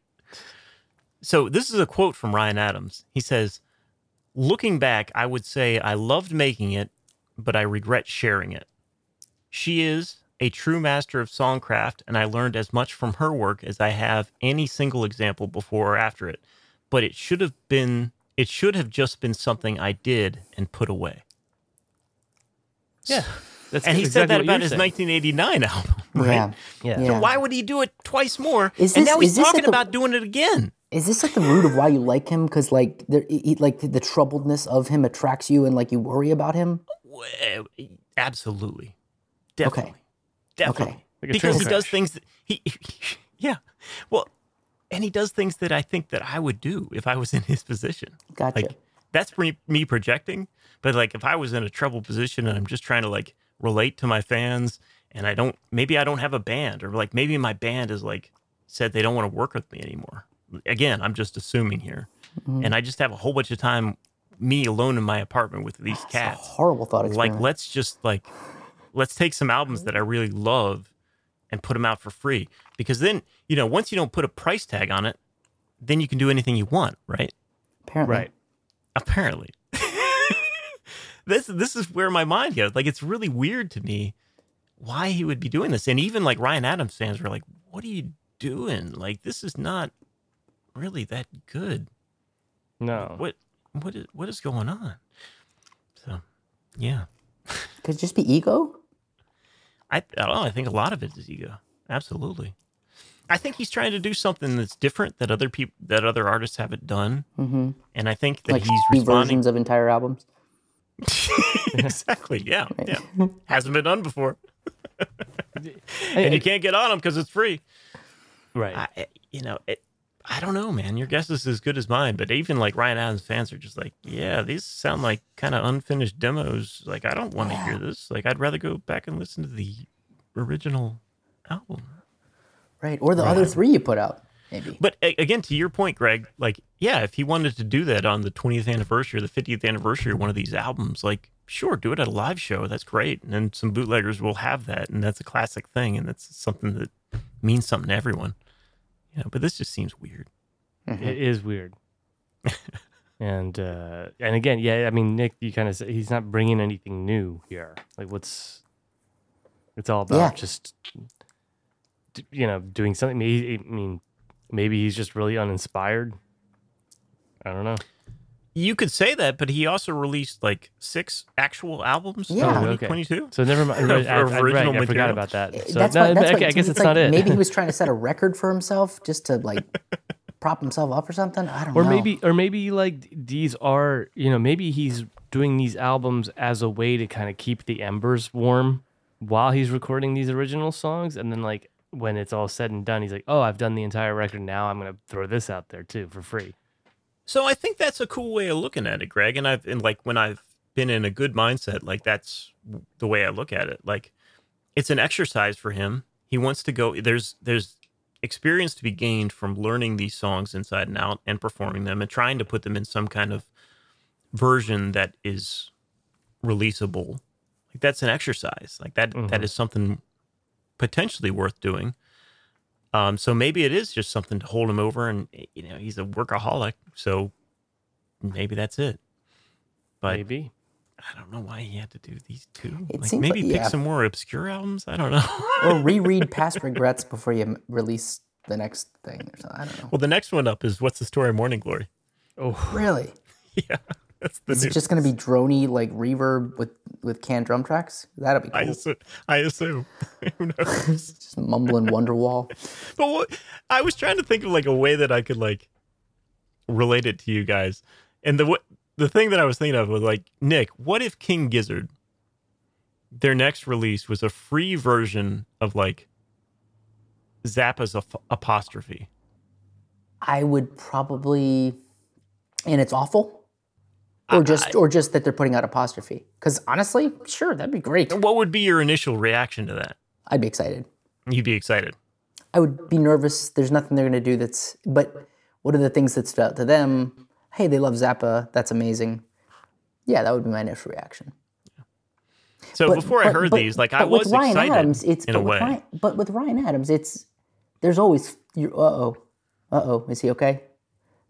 Speaker 1: So this is a quote from Ryan Adams. He says, Looking back, I would say I loved making it, but I regret sharing it. She is a true master of songcraft, and I learned as much from her work as I have any single example before or after it. But it should have been, it should have just been something I did and put away.
Speaker 3: yeah that's
Speaker 1: And he said that about his
Speaker 3: saying.
Speaker 1: 1989 album, right?
Speaker 2: Yeah,
Speaker 3: Yeah.
Speaker 2: yeah.
Speaker 1: So why would he do it twice more?
Speaker 2: Is
Speaker 1: and
Speaker 2: this-
Speaker 1: now he's
Speaker 2: is this
Speaker 1: talking
Speaker 2: the-
Speaker 1: about doing it again.
Speaker 2: Is this like the root of why you like him? Because like, there, he, like the, the troubledness of him attracts you, and like you worry about him.
Speaker 1: Absolutely, definitely, definitely.
Speaker 2: Okay.
Speaker 3: Like
Speaker 1: because he does things that he, yeah. Well, and he does things that I think that I would do if I was in his position.
Speaker 2: Gotcha.
Speaker 1: Like that's me, me projecting. But like if I was in a troubled position and I'm just trying to like relate to my fans, and I don't, maybe I don't have a band, or like maybe my band is like said they don't want to work with me anymore. Again, I'm just assuming here,
Speaker 2: Mm-hmm.
Speaker 1: and I just have a whole bunch of time me alone in my apartment with these
Speaker 2: It's a
Speaker 1: cats.
Speaker 2: horrible thought experiment.
Speaker 1: Like let's just like let's take some albums that I really love and put them out for free because then you know once you don't put a price tag on it, then you can do anything you want, right?
Speaker 2: Apparently.
Speaker 3: right
Speaker 1: apparently this this is where my mind goes like it's really weird to me why he would be doing this and even like ryan adams fans were like what are you doing like this is not really that good
Speaker 3: no
Speaker 1: what what is what is going on so yeah
Speaker 2: Could it just be ego?
Speaker 1: i, I don't know i think a lot of it is ego absolutely i think he's trying to do something that's different that other people that other artists haven't done
Speaker 2: Mm-hmm.
Speaker 1: and i think that
Speaker 2: Like
Speaker 1: he's
Speaker 2: shitty
Speaker 1: responding
Speaker 2: versions of entire albums.
Speaker 1: exactly. Yeah. Yeah. Hasn't been done before. and you can't get on them because it's free.
Speaker 3: right
Speaker 1: I, you know, it, I don't know, man. Your guess is as good as mine. But even like Ryan Adams fans are just like, yeah, these sound like kind of unfinished demos. Like, I don't want to hear this. Like, I'd rather go back and listen to the original album.
Speaker 2: Right. Or the other three you put out, maybe.
Speaker 1: But again, to your point, Greg, like, yeah, if he wanted to do that on the 20th anniversary or the 50th anniversary of one of these albums, like, sure, do it at a live show. That's great. And then some bootleggers will have that. And that's a classic thing. And that's something that means something to everyone. You know, but this just seems weird.
Speaker 3: It is weird. and uh and again, yeah, I mean, Nick, you kind of said he's not bringing anything new here. Like, what's it's all about
Speaker 2: Yeah.
Speaker 3: just you know, doing something. Maybe, I mean, maybe he's just really uninspired. I don't know.
Speaker 1: You could say that, but he also released like six actual albums in
Speaker 2: Yeah. Oh,
Speaker 3: okay.
Speaker 1: 2022.
Speaker 3: So never mind.
Speaker 1: Of
Speaker 3: I, I, right,
Speaker 1: original
Speaker 3: I forgot about that. Eh, so
Speaker 2: that's
Speaker 3: no,
Speaker 2: why, that's
Speaker 3: okay,
Speaker 2: why
Speaker 3: I guess
Speaker 2: it's
Speaker 3: it's
Speaker 2: like
Speaker 3: not it.
Speaker 2: Maybe he was trying to set a record for himself just to like prop himself up or something. I don't
Speaker 3: or
Speaker 2: know.
Speaker 3: Or maybe or maybe like these are you know maybe he's doing these albums as a way to kind of keep the embers warm while he's recording these original songs and then like when it's all said and done he's like oh i've done the entire record now i'm gonna throw this out there too for free
Speaker 1: So I think that's a cool way of looking at it, Greg. And I've and like when I've been in a good mindset, like that's the way I look at it. Like it's an exercise for him. He wants to go. There's there's experience to be gained from learning these songs inside and out and performing them and trying to put them in some kind of version that is releasable. Like that's an exercise. Like that that mm-hmm. is something potentially worth doing. Um, so maybe it is just something to hold him over, and you know he's a workaholic, so maybe that's it. But
Speaker 3: maybe
Speaker 1: I don't know why he had to do these two.
Speaker 2: It
Speaker 1: like
Speaker 2: seems
Speaker 1: maybe
Speaker 2: like-
Speaker 1: pick
Speaker 2: yeah.
Speaker 1: some more obscure albums. I don't know.
Speaker 2: or reread past regrets before you release the next thing or something. I don't know.
Speaker 1: well, the next one up is "What's the Story of Morning Glory."
Speaker 2: Oh, really?
Speaker 1: Yeah, that's the
Speaker 2: Is it just going to be drony like reverb with with canned drum tracks? That'll be
Speaker 1: I
Speaker 2: cool.
Speaker 1: assume. I assume. Who knows?
Speaker 2: Just mumbling Wonderwall.
Speaker 1: but what, I was trying to think of like a way that I could like relate it to you guys, and the the thing that I was thinking of was like Nick. What if King Gizzard, their next release was a free version of like Zappa's ap- apostrophe?
Speaker 2: I would probably, and it's awful, or just or just that they're putting out apostrophe. Because honestly, sure, that'd be great.
Speaker 1: What would be your initial reaction to that?
Speaker 2: I'd be excited.
Speaker 1: You'd be excited.
Speaker 2: I would be nervous. There's nothing they're going to do that's. But what are the things that stood out to them? Hey, they love Zappa. That's amazing. Yeah, that would be my initial reaction.
Speaker 1: So
Speaker 2: But-
Speaker 1: before I heard
Speaker 2: but-
Speaker 1: these, like I was
Speaker 2: Ryan
Speaker 1: excited
Speaker 2: Adams, it's
Speaker 1: in
Speaker 2: but
Speaker 1: a
Speaker 2: with
Speaker 1: way.
Speaker 2: Ryan, but with Ryan Adams, it's there's always. Uh oh, uh oh, is he okay?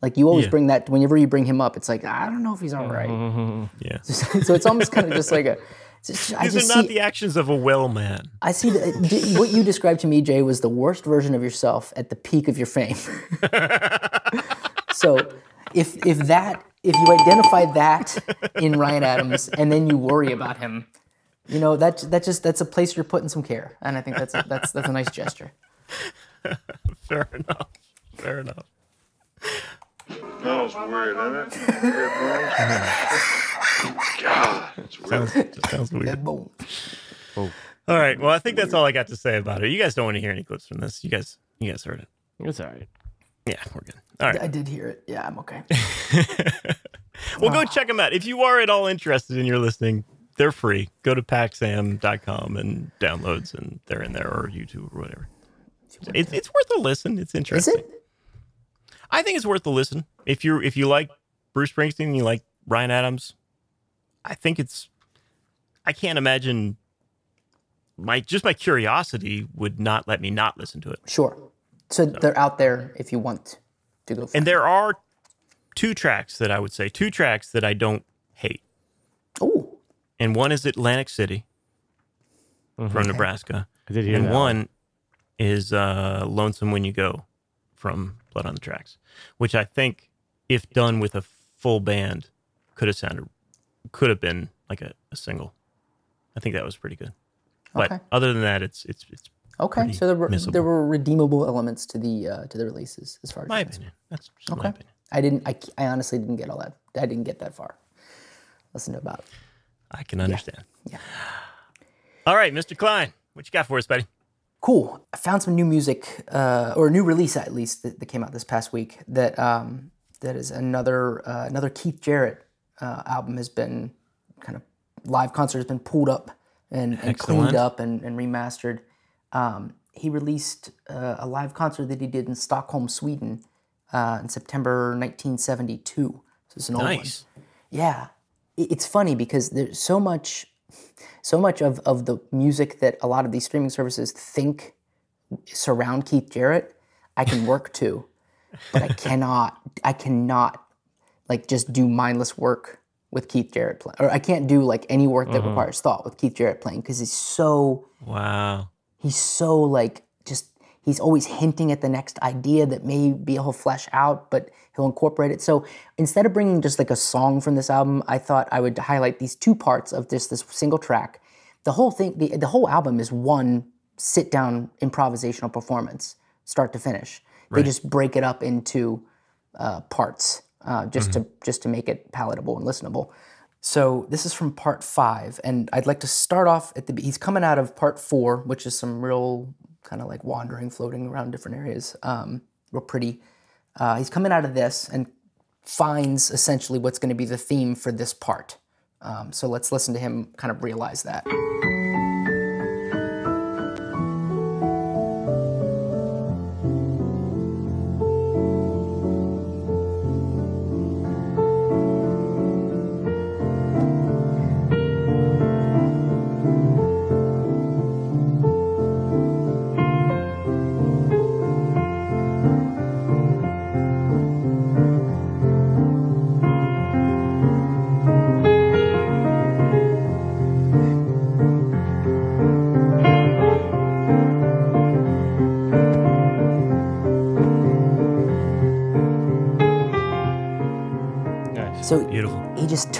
Speaker 2: Like you always
Speaker 1: Yeah.
Speaker 2: bring that whenever you bring him up. It's like I don't know if he's all right. Mm-hmm.
Speaker 1: yeah,
Speaker 2: so it's almost kind of just like a. just-
Speaker 1: these
Speaker 2: just
Speaker 1: are not
Speaker 2: see,
Speaker 1: the actions of a well man.
Speaker 2: I see the, what you described to me, Jay, was the worst version of yourself at the peak of your fame. so, if if that if you identify that in Ryan Adams and then you worry about him, you know that that just that's a place you're putting some care, and I think that's a, that's that's a nice gesture.
Speaker 1: Fair enough. Fair enough.
Speaker 5: Smells weird, isn't it? Headphones. God, it's weird.
Speaker 1: Sounds, sounds weird.
Speaker 2: Boom. Oh.
Speaker 1: All right. Well, I think that's all I got to say about it. You guys don't want to hear any clips from this. You guys, you guys heard it.
Speaker 3: it's all right
Speaker 1: Yeah, we're good. All right.
Speaker 2: I did hear it. Yeah, I'm okay.
Speaker 1: Well, go ah. check them out. If you are at all interested in your listening, they're free. Go to paxam.com and downloads, and they're in there or YouTube or whatever. It's, it's worth a listen. It's
Speaker 2: Is
Speaker 1: interesting.
Speaker 2: it?
Speaker 1: I think it's worth a listen. If you if you like Bruce Springsteen, and you like Ryan Adams. I think it's. I can't imagine. My just my curiosity would not let me not listen to it.
Speaker 2: Sure. So they're out there if you want to go.
Speaker 1: And there are two tracks that I would say two tracks that I don't hate.
Speaker 2: Oh,
Speaker 1: and one is Atlantic City from Nebraska,
Speaker 3: i did hear
Speaker 1: and
Speaker 3: that
Speaker 1: one is uh, Lonesome When You Go from Blood on the Tracks, which I think, if done with a full band, could have sounded, could have been like a, a single. I think that was pretty good. But
Speaker 2: Okay.
Speaker 1: other than that, it's it's it's
Speaker 2: okay. So there were there were redeemable elements to the uh, to the releases as far as
Speaker 1: my opinion. That's just my opinion.
Speaker 2: I didn't. I, I honestly didn't get all that. I didn't get that far. Listen to about.
Speaker 1: I can understand.
Speaker 2: Yeah.
Speaker 1: All right, Mr. Klein, what you got for us, buddy?
Speaker 2: Cool. I found some new music, uh, or a new release at least that, that came out this past week. That um, that is another uh, another Keith Jarrett uh, album has been kind of live concert has been pulled up and, and cleaned up and, and remastered. Um, he released uh, a live concert that he did in Stockholm, Sweden, uh, in September 1972. So it's an old one.
Speaker 1: Nice.
Speaker 2: Yeah, I- it's funny because there's so much, so much of of the music that a lot of these streaming services think surround Keith Jarrett, I can work to, but I cannot, I cannot, like just do mindless work with Keith Jarrett playing, or I can't do like any work that mm-hmm. requires thought with Keith Jarrett playing because he's so
Speaker 1: Wow.
Speaker 2: he's so like just He's always hinting at the next idea that maybe he'll flesh out, but he'll incorporate it. So instead of bringing just like a song from this album, I thought I would highlight these two parts of this this single track. The whole thing, the, the whole album is one sit down improvisational performance, start to finish. They just break it up into uh, parts uh, just to just to make it palatable and listenable. So this is from part five, and I'd like to start off at the. He's coming out of part four, which is some real kind of like wandering, floating around different areas, um, real pretty. Uh, he's coming out of this and finds essentially what's going to be the theme for this part. Um, so let's listen to him kind of realize that.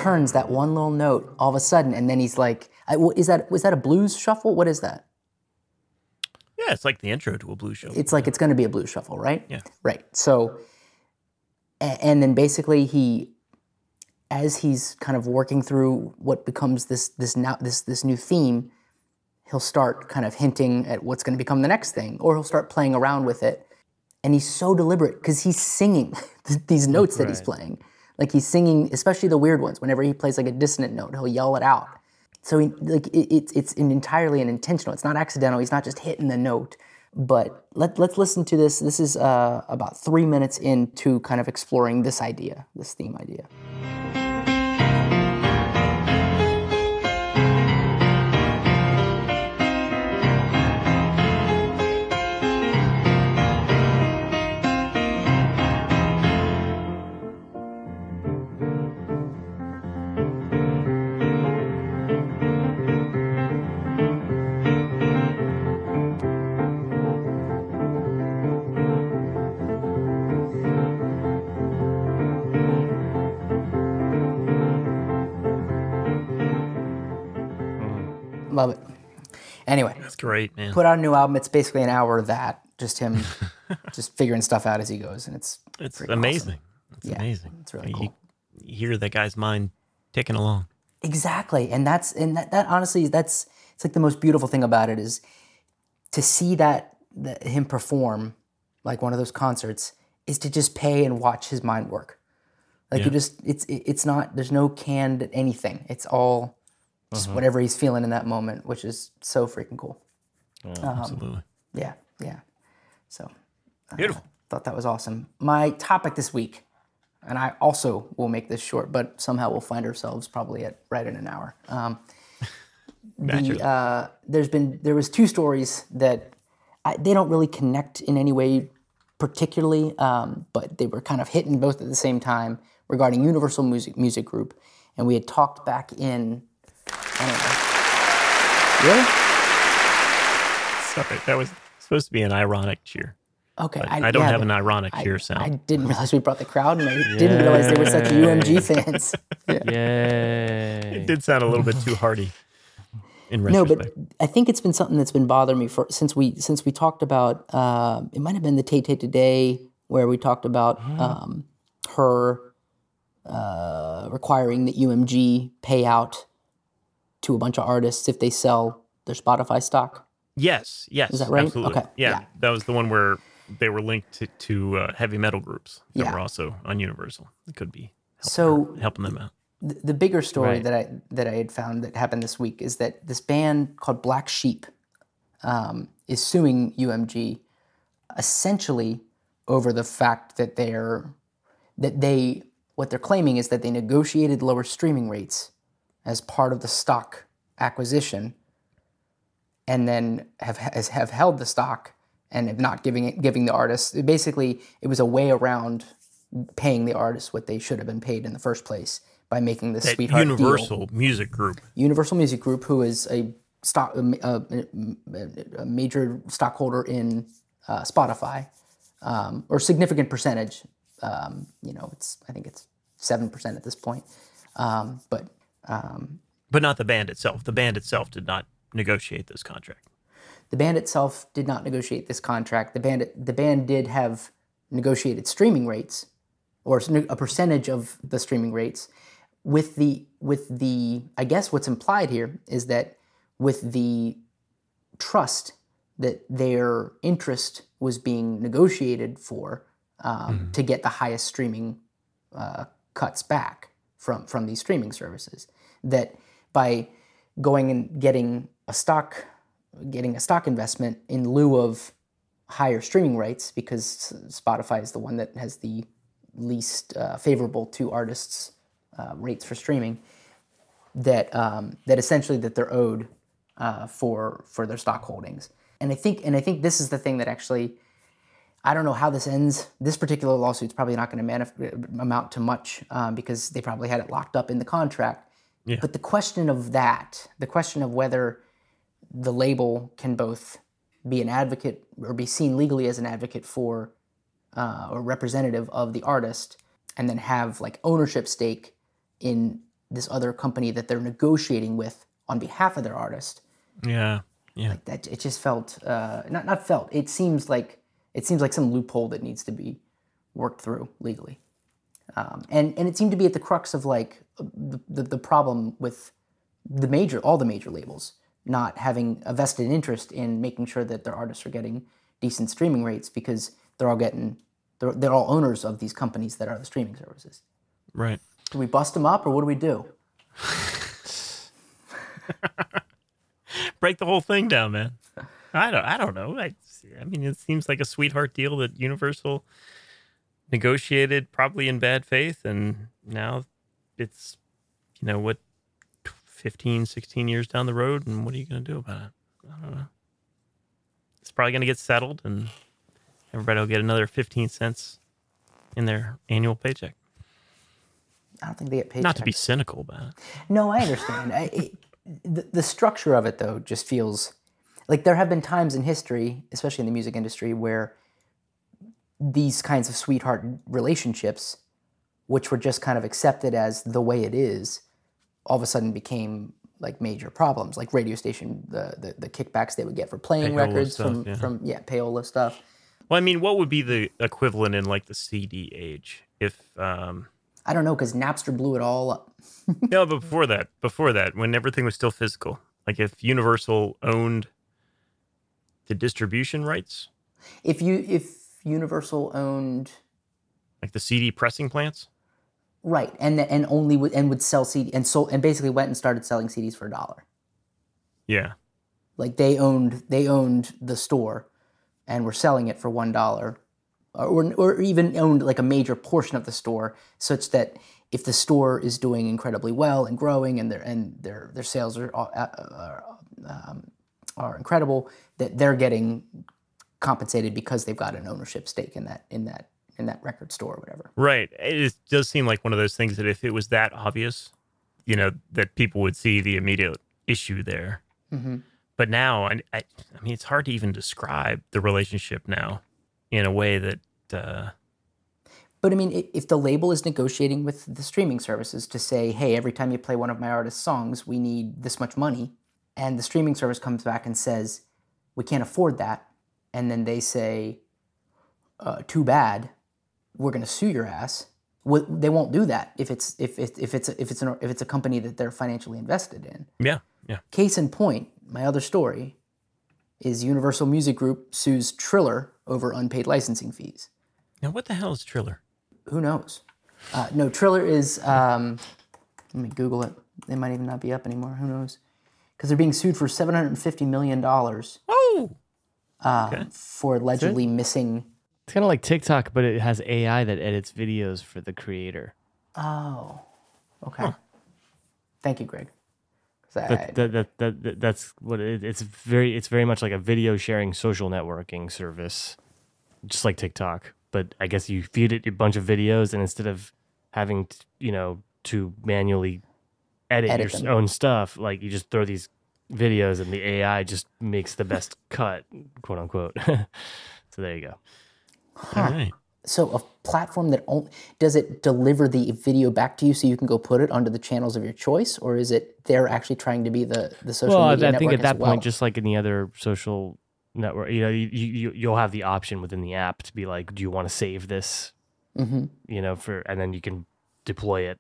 Speaker 2: Turns that one little note all of a sudden, and then he's like, "Is that was that a blues shuffle? What is that?"
Speaker 1: Yeah, it's like the intro to a blues shuffle.
Speaker 2: It's like it's going to be a blues shuffle, right?
Speaker 1: Yeah.
Speaker 2: Right. So, and then basically he, as he's kind of working through what becomes this this now this this new theme, he'll start kind of hinting at what's going to become the next thing, or he'll start playing around with it, and he's so deliberate because he's singing these notes that he's playing. Like he's singing, especially the weird ones. Whenever he plays like a dissonant note, he'll yell it out. So he, like it, it's it's an entirely an intentional. It's not accidental. He's not just hitting the note. But let let's listen to this. This is uh, about three minutes into kind of exploring this idea, this theme idea. Anyway,
Speaker 1: That's great, man.
Speaker 2: put out a new album. It's basically an hour of that, just him, just figuring stuff out as he goes, and it's
Speaker 1: It's amazing. It's
Speaker 2: Yeah,
Speaker 1: amazing.
Speaker 2: it's really
Speaker 1: you,
Speaker 2: cool.
Speaker 1: you hear that guy's mind ticking along.
Speaker 2: Exactly, and that's and that, that honestly that's it's like the most beautiful thing about it is to see that, that him perform like one of those concerts is to just pay and watch his mind work. Like you just it's it's not there's no canned anything. It's all just whatever he's feeling in that moment, which is so freaking cool.
Speaker 1: Absolutely.
Speaker 2: Yeah, yeah. So
Speaker 1: Beautiful.
Speaker 2: thought that was awesome. My topic this week, and I also will make this short, but somehow we'll find ourselves probably at right in an hour. Um, the, uh, there's been there was two stories that I, they don't really connect in any way particularly, um, but they were kind of hitting both at the same time regarding Universal Music Music Group, and we had talked back in. I don't know. Really?
Speaker 1: Sorry, that was supposed to be an ironic cheer.
Speaker 2: Okay.
Speaker 1: But I, don't
Speaker 2: yeah,
Speaker 1: have an ironic
Speaker 2: I,
Speaker 1: cheer sound.
Speaker 2: I didn't realize we brought the crowd, and I didn't realize they were such UMG fans.
Speaker 3: Yay.
Speaker 1: it did sound a little bit too hearty. In
Speaker 2: No, but I think it's been something that's been bothering me for since we since we talked about. Uh, it might have been the Tay Tay today where we talked about um, her uh, requiring that UMG pay out to a bunch of artists if they sell their Spotify stock.
Speaker 1: yes, yes,
Speaker 2: Is that right?
Speaker 1: Absolutely.
Speaker 2: Okay,
Speaker 1: Yeah,
Speaker 2: yeah.
Speaker 1: that was the one where they were linked to, to uh, heavy metal groups that
Speaker 2: Yeah.
Speaker 1: were also on Universal. It could be helping,
Speaker 2: So
Speaker 1: her- helping them out.
Speaker 2: the, the bigger story
Speaker 3: Right.
Speaker 2: that I that I had found that happened this week is that this band called Black Sheep um, is suing UMG essentially over the fact that they're that they what they're claiming is that they negotiated lower streaming rates as part of the stock acquisition and then have have held the stock and have not giving it giving the artists basically it was a way around paying the artists what they should have been paid in the first place by making this
Speaker 1: That
Speaker 2: sweetheart deal.
Speaker 1: Universal Music Group.
Speaker 2: Universal Music Group, who is a stock a, a, a major stockholder in uh, Spotify, um, or significant percentage. Um, you know, it's I think it's seven percent at this point. Um, but
Speaker 1: But not the band itself. The band itself did not negotiate this contract.
Speaker 2: the band itself did not negotiate this contract. The band the band did have negotiated streaming rates, or a percentage of the streaming rates. With the with the I guess what's implied here is that with the trust that their interest was being negotiated for um, to get the highest streaming uh, cuts back from from these streaming services. That by going and getting a stock getting a stock investment in lieu of higher streaming rights because Spotify is the one that has the least uh, favorable to artists uh, rates for streaming that um, that essentially that they're owed uh, for for their stock holdings. And I think and I think this is the thing that actually I don't know how this ends. This particular lawsuit's probably not going to manif- amount to much um, because they probably had it locked up in the contract.
Speaker 1: Yeah.
Speaker 2: But the question of that, the question of whether the label can both be an advocate or be seen legally as an advocate for uh, or representative of the artist, and then have like ownership stake in this other company that they're negotiating with on behalf of their artist
Speaker 1: Yeah. Yeah.
Speaker 2: that it just felt uh, not not felt. It seems like it seems like some loophole that needs to be worked through legally, um, and and it seemed to be at the crux of like the, the the problem with the major all the major labels not having a vested interest in making sure that their artists are getting decent streaming rates because they're all getting they're, they're all owners of these companies that are the streaming services.
Speaker 1: Right.
Speaker 2: Do we bust them up or what do we do?
Speaker 1: Break the whole thing down, man. I don't. I don't know. I. I mean, it seems like a sweetheart deal that Universal negotiated, probably in bad faith, and now it's, you know, what, 15, 16 years down the road, and what are you going to do about it? I don't know. It's probably going to get settled, and everybody will get another 15 cents in their annual paycheck.
Speaker 2: I don't think they get paid.
Speaker 1: Not to be cynical about it.
Speaker 2: No, I understand. I, it, the, the structure of it, though, just feels like there have been times in history, especially in the music industry, where these kinds of sweetheart relationships, which were just kind of accepted as the way it is, all of a sudden became like major problems, like radio station the the, the kickbacks they would get for playing
Speaker 1: Payola
Speaker 2: records
Speaker 1: stuff,
Speaker 2: from
Speaker 1: yeah.
Speaker 2: from yeah payola stuff.
Speaker 1: Well, I mean, what would be the equivalent in like the CD age if um,
Speaker 2: I don't know because Napster blew it all up.
Speaker 1: no, but before that, before that, when everything was still physical, like if Universal owned the distribution rights,
Speaker 2: If you if Universal owned
Speaker 1: like the CD pressing plants,
Speaker 2: Right, and and only would and would sell CD and sold and basically went and started selling CDs for a dollar.
Speaker 1: yeah,
Speaker 2: Like they owned they owned the store, and were selling it for one dollar, or or even owned like a major portion of the store, such that if the store is doing incredibly well and growing, and their and their their sales are uh, are, um, are incredible, that they're getting compensated because they've got an ownership stake in that in that in that record store or whatever.
Speaker 1: right. It does seem like one of those things that if it was that obvious, you know, that people would see the immediate issue there. But now, I, I, I mean, it's hard to even describe the relationship now in a way that. Uh,
Speaker 2: But I mean, if the label is negotiating with the streaming services to say, hey, every time you play one of my artist's songs, we need this much money, and the streaming service comes back and says, we can't afford that, and then they say, uh, too bad, we're going to sue your ass. Well, they won't do that if it's if it, if it's a, if it's an, if it's a company that they're financially invested in.
Speaker 1: yeah, yeah.
Speaker 2: Case in point, my other story is Universal Music Group sues Triller over unpaid licensing fees.
Speaker 1: Now, what the hell is Triller?
Speaker 2: Who knows? Uh, no, Triller is. Um, let me Google it. They might even not be up anymore. Who knows? Because they're being sued for seven hundred and fifty million dollars
Speaker 1: Oh, Okay.
Speaker 2: for allegedly missing.
Speaker 3: It's kind of like TikTok, but it has AI that edits videos for the creator.
Speaker 2: Oh, okay. Thank you, Greg.
Speaker 3: That, that, that, that, that- that's what it, it's very it's very much like a video sharing social networking service, just like TikTok. But I guess you feed it a bunch of videos, and instead of having t- you know to manually edit,
Speaker 2: Edit
Speaker 3: your
Speaker 2: them.
Speaker 3: own stuff, like you just throw these videos, and the AI just makes the best cut, quote unquote. So there you go.
Speaker 1: All right.
Speaker 2: So a platform that only does it deliver the video back to you so you can go put it onto the channels of your choice, or is it they're actually trying to be the the social
Speaker 3: Well, I
Speaker 2: media
Speaker 3: I think at that
Speaker 2: well?
Speaker 3: point, just like any other social network, you know, you, you you'll have the option within the app to be like, do you want to save this?
Speaker 2: Mm-hmm.
Speaker 3: You know, for and then you can deploy it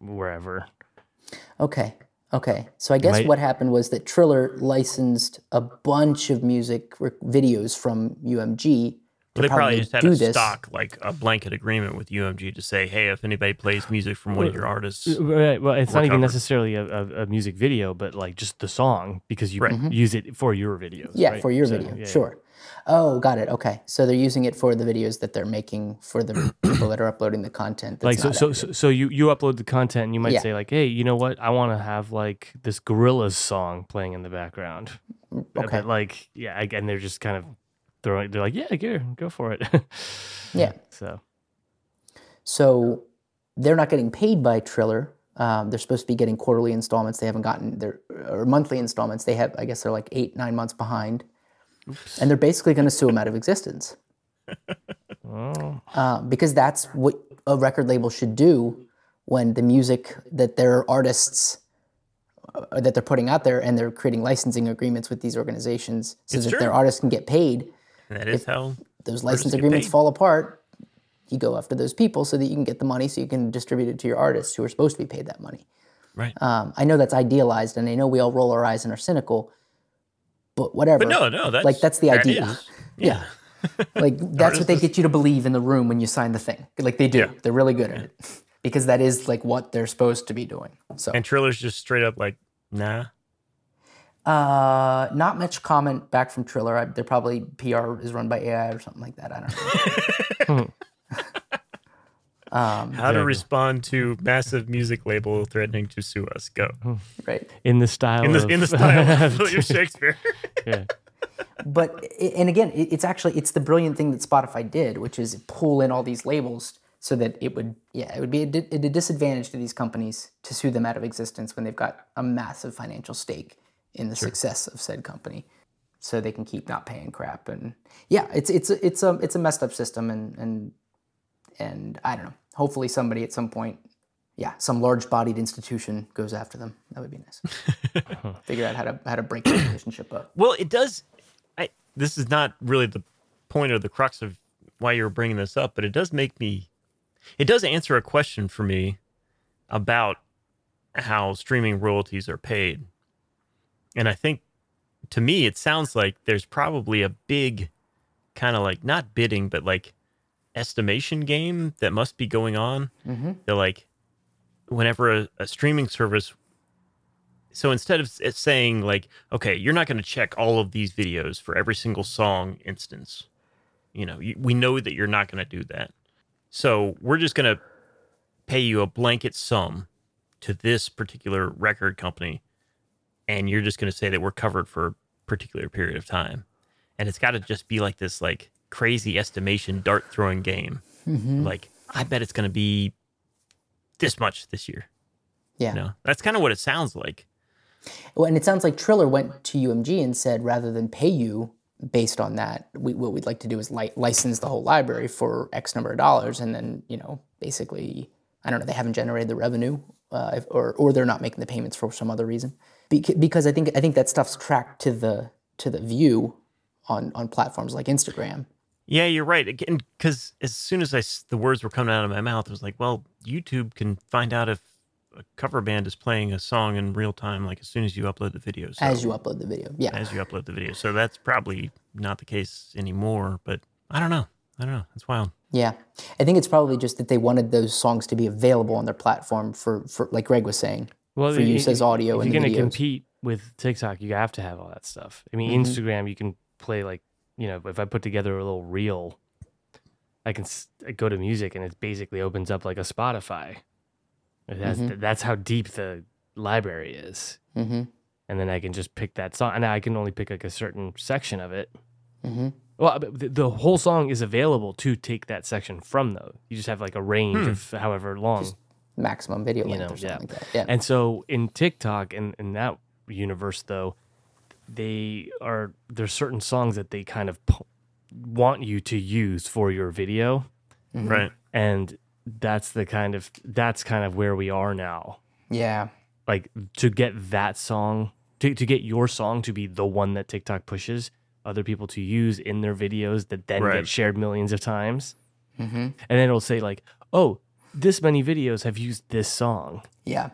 Speaker 3: wherever.
Speaker 2: Okay. Okay. So I guess
Speaker 3: might-
Speaker 2: what happened was that Triller licensed a bunch of music videos from UMG
Speaker 1: they probably just had
Speaker 2: do
Speaker 1: a
Speaker 2: this.
Speaker 1: stock, like a blanket agreement with UMG to say, hey, if anybody plays music from one of your artists,
Speaker 3: Right. Well, it's not
Speaker 1: We're
Speaker 3: even
Speaker 1: covered.
Speaker 3: necessarily a, a, a music video, but like just the song because you
Speaker 1: Right.
Speaker 3: use it for your videos.
Speaker 2: Yeah,
Speaker 3: right?
Speaker 2: for your
Speaker 3: So,
Speaker 2: video.
Speaker 3: yeah,
Speaker 2: Sure. Oh, got it. Okay. So they're using it for the videos that they're making for the people that are uploading the content.
Speaker 3: Like so, so, so, so you you upload the content and you might
Speaker 2: Yeah.
Speaker 3: say like, hey, you know what? I want to have like this Gorillaz song playing in the background. But-
Speaker 2: Mm, okay.
Speaker 3: But like, yeah, again, they're just kind of throwing. They're like, yeah, go go for it.
Speaker 2: Yeah.
Speaker 3: So
Speaker 2: So they're not getting paid by Triller. Um, they're supposed to be getting quarterly installments. They haven't gotten their or monthly installments. They have, I guess, they're like eight, nine months behind, and they're basically going to sue them out of existence.
Speaker 3: oh,
Speaker 2: uh, because that's what a record label should do when the music that their artists uh, that they're putting out there and they're creating licensing agreements with these organizations so
Speaker 1: It's
Speaker 2: that
Speaker 1: true.
Speaker 2: their artists can get paid.
Speaker 1: And that is how
Speaker 2: Those license agreements fall apart. You go after those people so that you can get the money so you can distribute it to your artists who are supposed to be paid that money.
Speaker 1: right.
Speaker 2: Um, I know that's idealized and I know we all roll our eyes and are cynical, but whatever.
Speaker 1: but no, no, that's
Speaker 2: like that's the idea.
Speaker 1: is-
Speaker 2: Yeah. like that's what they get you to believe in the room when you sign the thing. Like they do.
Speaker 1: Yeah.
Speaker 2: They're really good at it. Because that is like what they're supposed to be doing. So
Speaker 1: And Triller's just straight up like, nah.
Speaker 2: Uh not much comment back from Triller. I, they're probably PR is run by AI or something like that. I don't know. um,
Speaker 1: How to respond to massive music label threatening to sue us? Go
Speaker 2: right.
Speaker 3: in the style
Speaker 1: in the
Speaker 3: of,
Speaker 1: in the style of William Shakespeare.
Speaker 3: yeah.
Speaker 2: But and again, it's actually it's the brilliant thing that Spotify did, which is pull in all these labels so that it would yeah it would be a, di- a disadvantage to these companies to sue them out of existence when they've got a massive financial stake in the success of said company, so they can keep not paying crap and yeah it's it's a, it's a it's a messed up system and and and I don't know. Hopefully somebody at some point. Yeah, some large-bodied institution goes after them. That would be nice. Figure out how to how to break the relationship up.
Speaker 1: Well, it does. I this is not really the point or the crux of why you're bringing this up, but it does make me. It does answer a question for me about how streaming royalties are paid, and I think to me it sounds like there's probably a big kind of like not bidding, but like estimation game that must be going on.
Speaker 2: Mm-hmm.
Speaker 1: They're like, whenever a, a streaming service so instead of saying like okay you're not going to check all of these videos for every single song instance you know you, we know that you're not going to do that so we're just going to pay you a blanket sum to this particular record company and you're just going to say that we're covered for a particular period of time. And it's got to just be like this like crazy estimation dart throwing game. Like i bet it's going to be this much this year.
Speaker 2: Yeah.
Speaker 1: you know? That's kind of what it sounds like.
Speaker 2: Well, and it sounds like Triller went to UMG and said, rather than pay you based on that, we, what we'd like to do is li- license the whole library for X number of dollars, and then you know, basically, I don't know, they haven't generated the revenue, uh, or or they're not making the payments for some other reason. Bec- because I think I think that stuff's tracked to the to the view on on platforms like Instagram.
Speaker 1: Yeah, you're right. Again, because as soon as I the words were coming out of my mouth, it was like, well, YouTube can find out if a cover band is playing a song in real time, like as soon as you upload the video. So,
Speaker 2: As you upload the video, yeah,
Speaker 1: as you upload the video. So that's probably not the case anymore. But I don't know. I don't know. It's wild.
Speaker 2: Yeah, I think it's probably just that they wanted those songs to be available on their platform for, for like Greg was saying,
Speaker 3: Well,
Speaker 2: for
Speaker 3: i-
Speaker 2: use as audio
Speaker 3: If you're gonna compete with TikTok, you have to have all that stuff. I mean,
Speaker 2: Mhm.
Speaker 3: Instagram, you can play like you know, if I put together a little reel, I can s- I go to music and it basically opens up like a Spotify. That's
Speaker 2: Mhm.
Speaker 3: that's how deep the library is,
Speaker 2: Mm-hmm.
Speaker 3: and then I can just pick that song, and I can only pick like a certain section of it.
Speaker 2: Mm-hmm.
Speaker 3: Well, the, the whole song is available to take that section from, though. You just have like a range
Speaker 1: Hmm.
Speaker 3: of however long.
Speaker 2: Maximum video
Speaker 3: You
Speaker 2: length
Speaker 3: know,
Speaker 2: or something
Speaker 3: yeah.
Speaker 2: like that. Yeah.
Speaker 3: And so in TikTok and in that universe, though, they are there's certain songs that they kind of pu- want you to use for your video
Speaker 1: Right.
Speaker 3: and that's the kind of that's kind of where we are now
Speaker 2: Yeah.
Speaker 3: like to get that song to, to get your song to be the one that tiktok pushes other people to use in their videos that then
Speaker 1: Right.
Speaker 3: get shared millions of times
Speaker 2: Mm-hmm.
Speaker 3: and then it'll say like oh this many videos have used this song
Speaker 2: Yeah.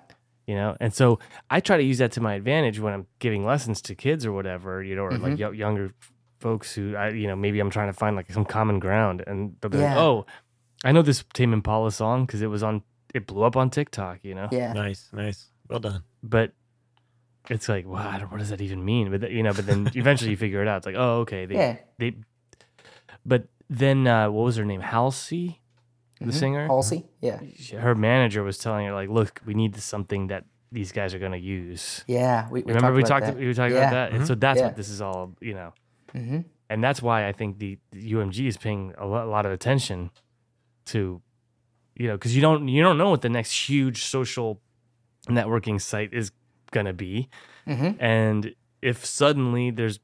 Speaker 3: you know and so i try to use that to my advantage when i'm giving lessons to kids or whatever you know or
Speaker 2: Mm-hmm.
Speaker 3: like yo- younger folks who i you know maybe i'm trying to find like some common ground and they'll be like oh i know this tame impala song because it was on it blew up on tiktok you know
Speaker 2: Yeah.
Speaker 1: Nice. Nice. Well done.
Speaker 3: but it's like wow I don't- what does that even mean but you know but then eventually you figure it out it's like oh okay they,
Speaker 2: Yeah.
Speaker 3: they but then uh what was her name halsey the
Speaker 2: Mm-hmm.
Speaker 3: singer
Speaker 2: Halsey. Yeah.
Speaker 3: her manager was telling her like look we need something that these guys are going to use
Speaker 2: Yeah. We, we
Speaker 3: Remember we
Speaker 2: about
Speaker 3: talked
Speaker 2: that.
Speaker 3: we were talking
Speaker 2: yeah.
Speaker 3: about that, and so that's
Speaker 2: Yeah.
Speaker 3: what this is all, you know.
Speaker 2: Mm-hmm.
Speaker 3: And that's why I think the, the UMG is paying a lot, a lot of attention to, you know, because you don't you don't know what the next huge social networking site is gonna be,
Speaker 2: Mm-hmm.
Speaker 3: and if suddenly there's,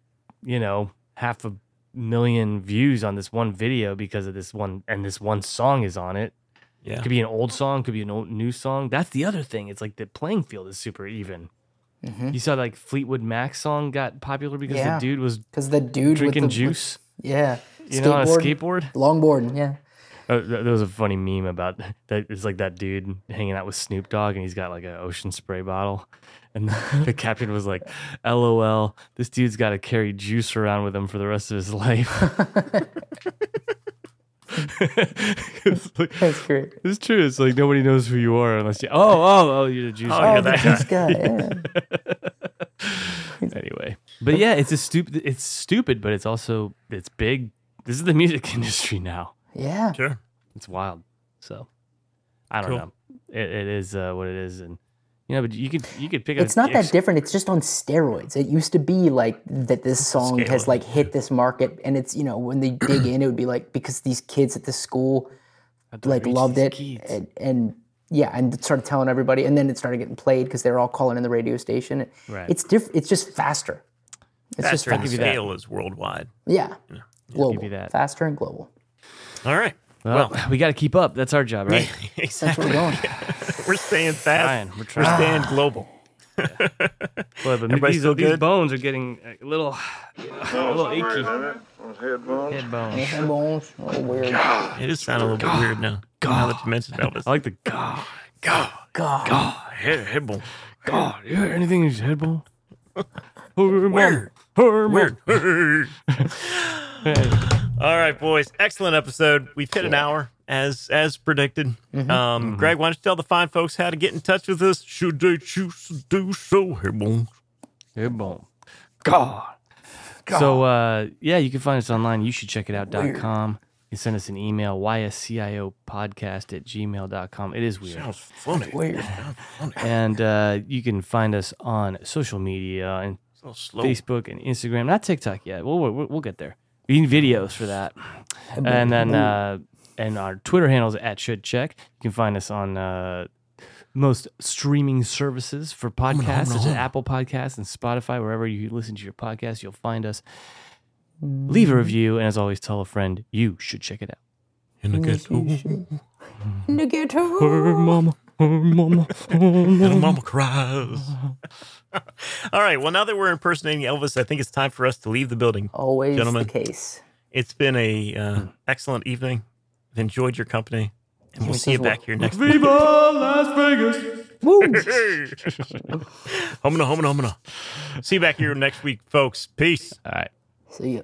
Speaker 3: you know, half a million views on this one video because of this one and this one song is on it.
Speaker 1: Yeah.
Speaker 3: Could be an old song, could be an old new song. That's the other thing. It's like the playing field is super even.
Speaker 2: Mm-hmm.
Speaker 3: You saw like Fleetwood Mac song got popular because
Speaker 2: Yeah.
Speaker 3: the dude was
Speaker 2: Because the dude
Speaker 3: drinking
Speaker 2: with the, with-
Speaker 3: juice,
Speaker 2: yeah.
Speaker 3: you know, on a
Speaker 2: skateboard,
Speaker 3: skateboard.
Speaker 2: longboard. Yeah.
Speaker 3: Uh, there was a funny meme about that. It's like that dude hanging out with Snoop Dogg, and he's got like an ocean spray bottle, and the caption was like, "LOL, this dude's got to carry juice around with him for the rest of his life." it's, like-
Speaker 2: That's great.
Speaker 3: it's true. It's like nobody knows who you are unless you. Oh, oh, oh, you're the juice.
Speaker 1: Oh,
Speaker 3: guy.
Speaker 1: you're
Speaker 2: the
Speaker 1: that
Speaker 2: juice guy. Yeah.
Speaker 3: anyway but yeah it's a stupid it's stupid but it's also it's big this is the music industry now
Speaker 2: yeah.
Speaker 1: Sure.
Speaker 3: it's wild so i don't
Speaker 1: Cool.
Speaker 3: know it, it is uh, what it is and you know but you could you could pick a
Speaker 2: It's not that
Speaker 3: ex-
Speaker 2: different. It's just on steroids. It used to be like that this song has like hit this market, and it's you know when they dig in, it would be like because these kids at the school like loved it, and, and yeah, and it started telling everybody, and then it started getting played because they were all calling in the radio station.
Speaker 3: Right.
Speaker 2: It's different. It's just faster. It's just
Speaker 1: Faster and the
Speaker 2: faster.
Speaker 1: scale is worldwide.
Speaker 2: Yeah. Global.
Speaker 3: you that.
Speaker 2: Faster and global.
Speaker 1: All right.
Speaker 3: well,
Speaker 1: well-
Speaker 3: we got to keep up that's our job right
Speaker 2: That's where we're going.
Speaker 1: We're staying fast.
Speaker 3: Trying. We're
Speaker 1: We're
Speaker 3: trying.
Speaker 1: staying global.
Speaker 3: Well, but
Speaker 1: Everybody
Speaker 3: these, these bones are getting a little a little achy
Speaker 5: Those headphones.
Speaker 3: head bones
Speaker 2: Hand bones. Oh, weird.
Speaker 1: It is sounding a little bit weird now. Now that you mentioned Elvis.
Speaker 3: i like the god
Speaker 1: God.
Speaker 2: God.
Speaker 1: God. Head, head bone.
Speaker 3: god you hear anything in his head bone Weird.
Speaker 1: Weird. All right, boys. Excellent episode. We've hit an hour as as predicted. Um, Greg, why don't you tell the fine folks how to get in touch with us? Should they choose to do so? Hey, boom.
Speaker 3: Good bone. God. So uh yeah, you can find us online. You should check it out.com. You can send us an email, yscio podcast at gmail.com. It is weird.
Speaker 1: Sounds funny.
Speaker 2: Weird.
Speaker 1: Sounds funny.
Speaker 3: And uh, you can find us on social media and Facebook and Instagram. Not TikTok yet. We'll, we'll, we'll get there. We need videos for that. And then uh, and our Twitter handle is at should check. You can find us on uh, most streaming services for podcasts, such as Apple Podcasts and Spotify. Wherever you listen to your podcast, you'll find us. Leave a review, and as always, tell a friend you should check it out.
Speaker 1: In the ghetto.
Speaker 2: In the ghetto.
Speaker 3: mama, mama,
Speaker 1: Little mama cries. All right. Well, now that we're impersonating Elvis, I think it's time for us to leave the building.
Speaker 2: Always
Speaker 1: Gentlemen.
Speaker 2: the case.
Speaker 1: It's been a uh, excellent evening. I've enjoyed your company, and we'll
Speaker 2: Yes,
Speaker 1: see you back here next week.
Speaker 3: Viva Las Vegas!
Speaker 1: Homina, homina, homina. See you back here next week, folks. Peace.
Speaker 3: All right.
Speaker 2: See ya.